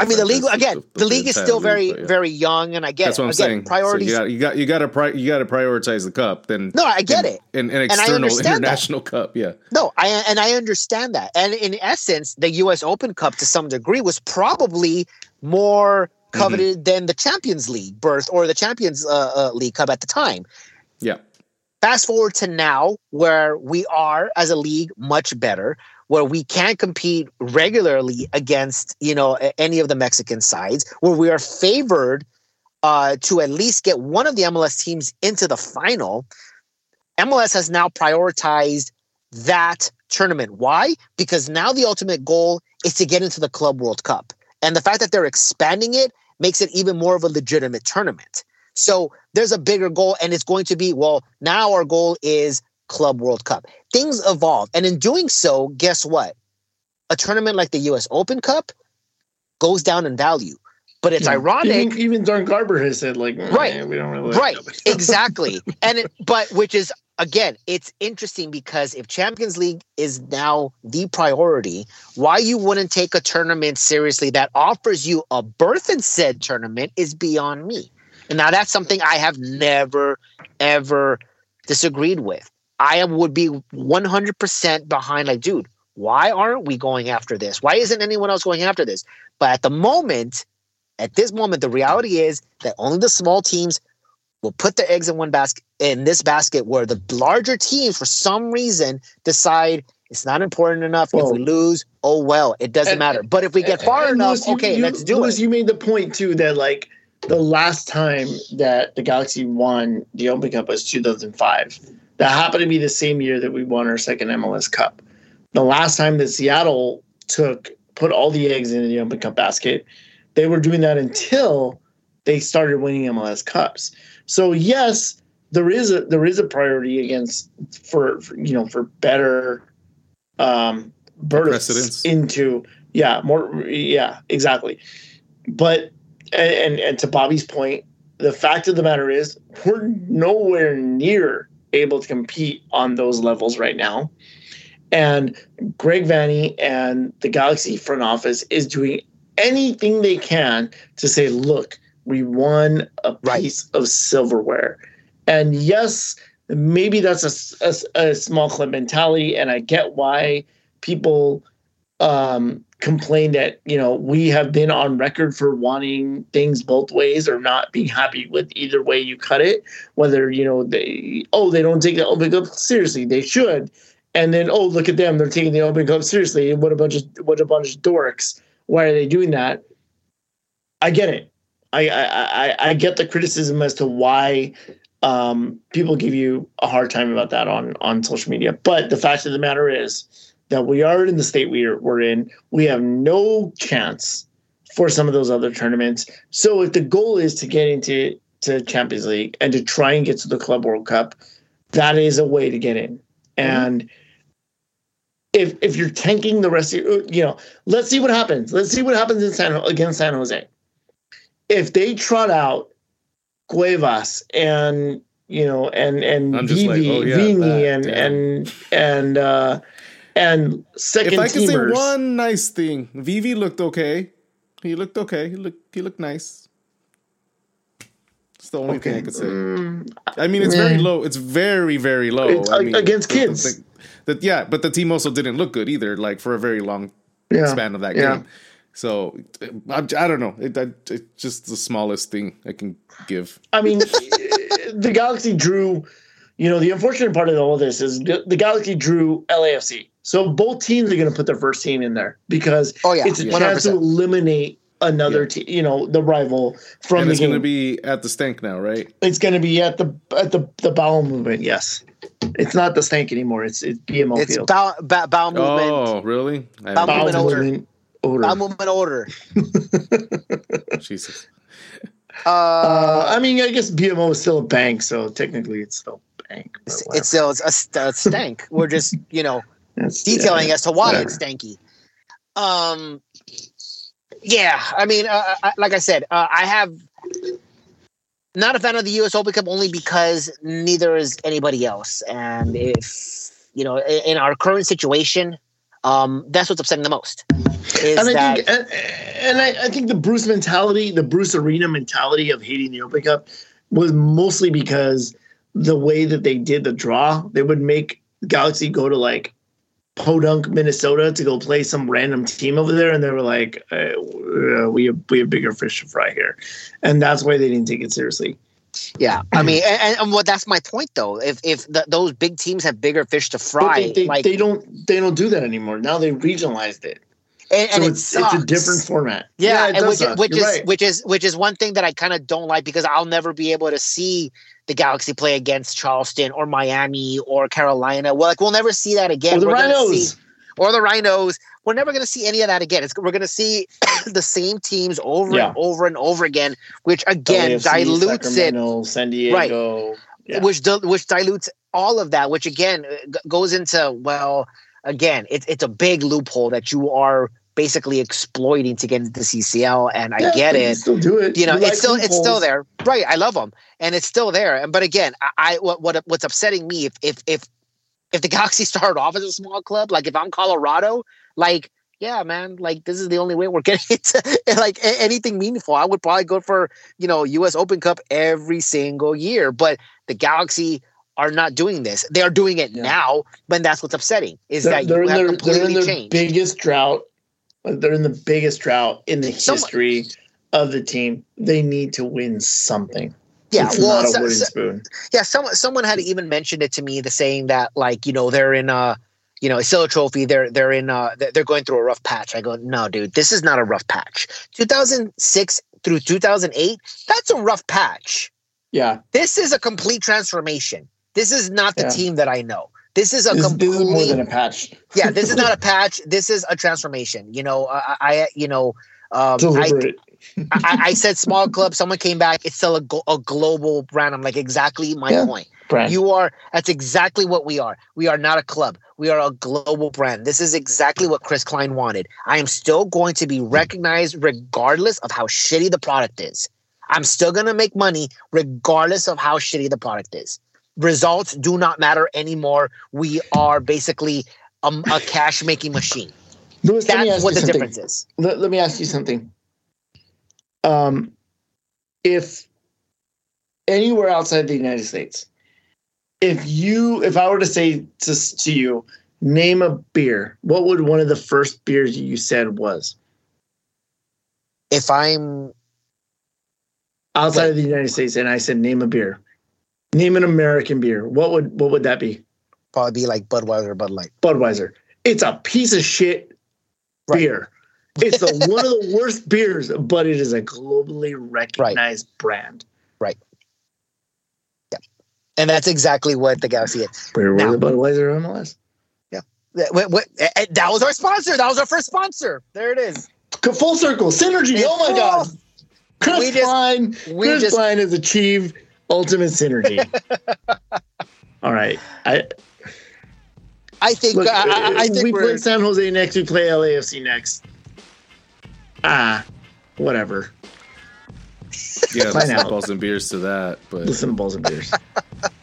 I mean, the league again. The, league is still league, very, but yeah. very young, and I get That's what I'm again, saying. Priorities. So you got you got you got to pri- you got to prioritize the cup. Then no, I get it. And an I external understand that. international cup. Yeah. No, I and I understand that. And in essence, the US Open Cup to some degree was probably more Mm-hmm. coveted than the Champions League berth or the Champions uh, uh, League Cup at the time. Yeah. Fast forward to now where we are as a league much better, where we can't compete regularly against, you know, any of the Mexican sides, where we are favored uh, to at least get one of the MLS teams into the final. MLS has now prioritized that tournament. Why? Because now the ultimate goal is to get into the Club World Cup. And the fact that they're expanding it makes it even more of a legitimate tournament. So there's a bigger goal, and it's going to be well, now our goal is Club World Cup. Things evolve. And in doing so, guess what? A tournament like the US Open Cup goes down in value. But it's yeah. ironic. Even, even Don Garber has said, like, mm, right, we don't really right, [LAUGHS] exactly. And it, [LAUGHS] but which is again, it's interesting because if Champions League is now the priority, why you wouldn't take a tournament seriously that offers you a berth in said tournament is beyond me. And now that's something I have never, ever disagreed with. I would be 100% behind, like, dude, why aren't we going after this? Why isn't anyone else going after this? But at the moment, at this moment, the reality is that only the small teams will put their eggs in one basket in this basket where the larger teams, for some reason, decide it's not important enough. Well, if we lose, oh well, it doesn't and, matter. But if we get far enough, Lewis, okay, you, let's do Lewis, it. You made the point too that like the last time that the Galaxy won the Open Cup was 2005. That happened to be the same year that we won our second MLS Cup. The last time that Seattle took put all the eggs in the Open Cup basket, they were doing that until they started winning MLS Cups. So yes, there is a there is a priority against for, for you know for better um bursts into yeah more yeah exactly but and, and to Bobby's point, the fact of the matter is we're nowhere near able to compete on those levels right now. And Greg Vanney and the Galaxy front office is doing anything they can to say, look, we won a piece right. of silverware. And yes, maybe that's a, a, a, small club mentality. And I get why people um, complain that you know we have been on record for wanting things both ways or not being happy with either way you cut it whether you know they oh they don't take the open cup seriously they should. And then oh look at them they're taking the open cup seriously what a bunch of what a bunch of dorks. Why are they doing that? I get it. I i i, get the criticism as to why um, people give you a hard time about that on on social media. But the fact of the matter is that we are in the state we are, we're in. We have no chance for some of those other tournaments. So if the goal is to get into to Champions League and to try and get to the Club World Cup, that is a way to get in. Mm-hmm. And if if you're tanking the rest of your, you know, let's see what happens. Let's see what happens in San against San Jose. If they trot out Cuevas and you know and and Vivi, like, oh, yeah, Vini and, and and and uh and second. If I can say one nice thing, Vivi looked okay. He looked okay. He looked he looked nice. It's the only okay. thing I could say. Mm, I mean, it's very low. It's very very low. I mean, against kids. That yeah, but the team also didn't look good either. Like for a very long yeah. span of that yeah. game. So I, I don't know. It, it's just the smallest thing I can give. I mean, [LAUGHS] the Galaxy drew. You know, the unfortunate part of all of this is the, the Galaxy drew LAFC. So both teams are going to put their first team in there because oh, yeah. it's a 100%. chance to eliminate another yeah. team, you know, the rival from and it's going to be at the stank now, right? It's going to be at the at the the bowel movement. Yes, it's not the stank anymore. It's it's BMO it's field. Bowel, bowel movement. Oh, really? Bowel, bowel movement, movement order. Bowel movement order. [LAUGHS] Jesus. Uh, uh, I mean, I guess BMO is still a bank, so technically it's still a bank. It's, it's still a, a stank. We're just you know that's, detailing yeah, as to why it's stanky. Um, yeah, I mean, uh, I, uh, like I said, uh, I have not a fan of the U.S. Open Cup only because neither is anybody else, and if you know, in, in our current situation, um, that's what's upsetting the most. and I that, think, and, and I, I, think the Bruce mentality, the Bruce Arena mentality of hating the Open Cup, was mostly because the way that they did the draw, they would make Galaxy go to like Podunk, Minnesota, to go play some random team over there, and they were like, uh, "We have we have bigger fish to fry here," and that's why they didn't take it seriously. Yeah, I mean, and, and well, that's my point though. If if the, those big teams have bigger fish to fry, they, they, like, they don't they don't do that anymore. Now they regionalized it. And, and so it's, it's a different format. Yeah, yeah and which, which is right. which is which is one thing that I kind of don't like because I'll never be able to see the Galaxy play against Charleston or Miami or Carolina. Well, like we'll never see that again. Or the We're Rhinos. See, or the Rhinos. we're never going to see any of that again. It's, we're going to see [COUGHS] the same teams over Yeah. and over and over again, which again LAFC, dilutes it San Diego. Yeah. which dil- which dilutes all of that which again uh, g- goes into well again it's it's a big loophole that you are basically exploiting to get into the CCL and I get you it Still do it. you know like it's still it's still there right I love them and it's still there And but again I, I what, what what's upsetting me if if if if the [LAUGHS] Galaxy started off as a small club like if I'm Colorado like yeah, man, like this is the only way we're [LAUGHS] getting into like a- anything meaningful. I would probably go for, you know, US Open Cup every single year. But the Galaxy are not doing this. They are doing it Yeah. now, but that's what's upsetting is They're, that they're you in have their, they're in completely their changed. biggest drought. Like, They're in the biggest drought in the history of the team. They need to win something. yeah, it's well, not a wooden so- spoon. yeah, someone someone had even mentioned it to me, the saying that like you know they're in a you know it's still a trophy. They're they're in uh they're they're going through a rough patch. I go, no, dude, this is not a rough patch. 2006 through 2008, that's a rough patch. Yeah, This is a complete transformation. This is not the Yeah. team that I know. This is a this, this complete is more than a patch. [LAUGHS] yeah. This is not a patch. This is a transformation. You know, I, I you know. Um, I. I, I said [LAUGHS] small club. Someone came back. It's still a, glo- a global brand. I'm like exactly my Yeah. point. brand. You are. That's exactly what we are. We are not a club. We are a global brand. This is exactly what Chris Klein wanted. I am still going to be recognized regardless of how shitty the product is. I'm still going to make money regardless of how shitty the product is. Results do not matter anymore. We are basically um, a cash making machine. Me That's what the something. difference is. Let, let me ask you something. Um, if anywhere outside the United States, if you, if I were to say to, to you, name a beer, what would one of the first beers you said was If I'm outside of the United States? And I said, name a beer, name an American beer. What would what would that be? probably be like Budweiser or Bud Light. Budweiser. It's a piece of shit Right. beer. It's the, [LAUGHS] one of the worst beers, but it is a globally recognized brand. Right. Yeah. And that's exactly what the Galaxy is. Where Now- were the Budweiser MLS? That, what, what- eh, eh, that was our sponsor. That was our first sponsor. There it is. Full circle synergy. It's oh my full. god. Chris We just- Klein. we Chris just- Klein has achieved ultimate synergy. [LAUGHS] All right. I, I think. look, I, I, I think we play San Jose next. We play LAFC next. Ah, whatever. [LAUGHS] Yeah, Fine there's out. balls and beers to that, but Listen to balls and beers.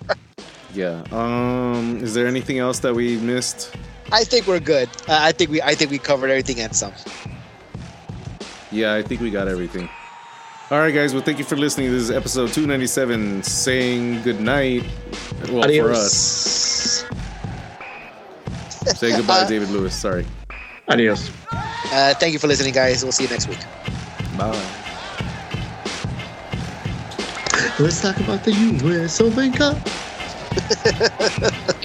[LAUGHS] yeah. Um, is there anything else that we missed? I think we're good. Uh, I think we. I think we covered everything and some. Yeah, I think we got everything. All right, guys. Well, thank you for listening. This is episode 297, saying good night. Well, for us, say goodbye, Uh, [LAUGHS] David Lewis. Sorry. Adios. Uh, thank you for listening, guys. We'll see you next week. Bye. Let's talk about the US Open Cup. [LAUGHS]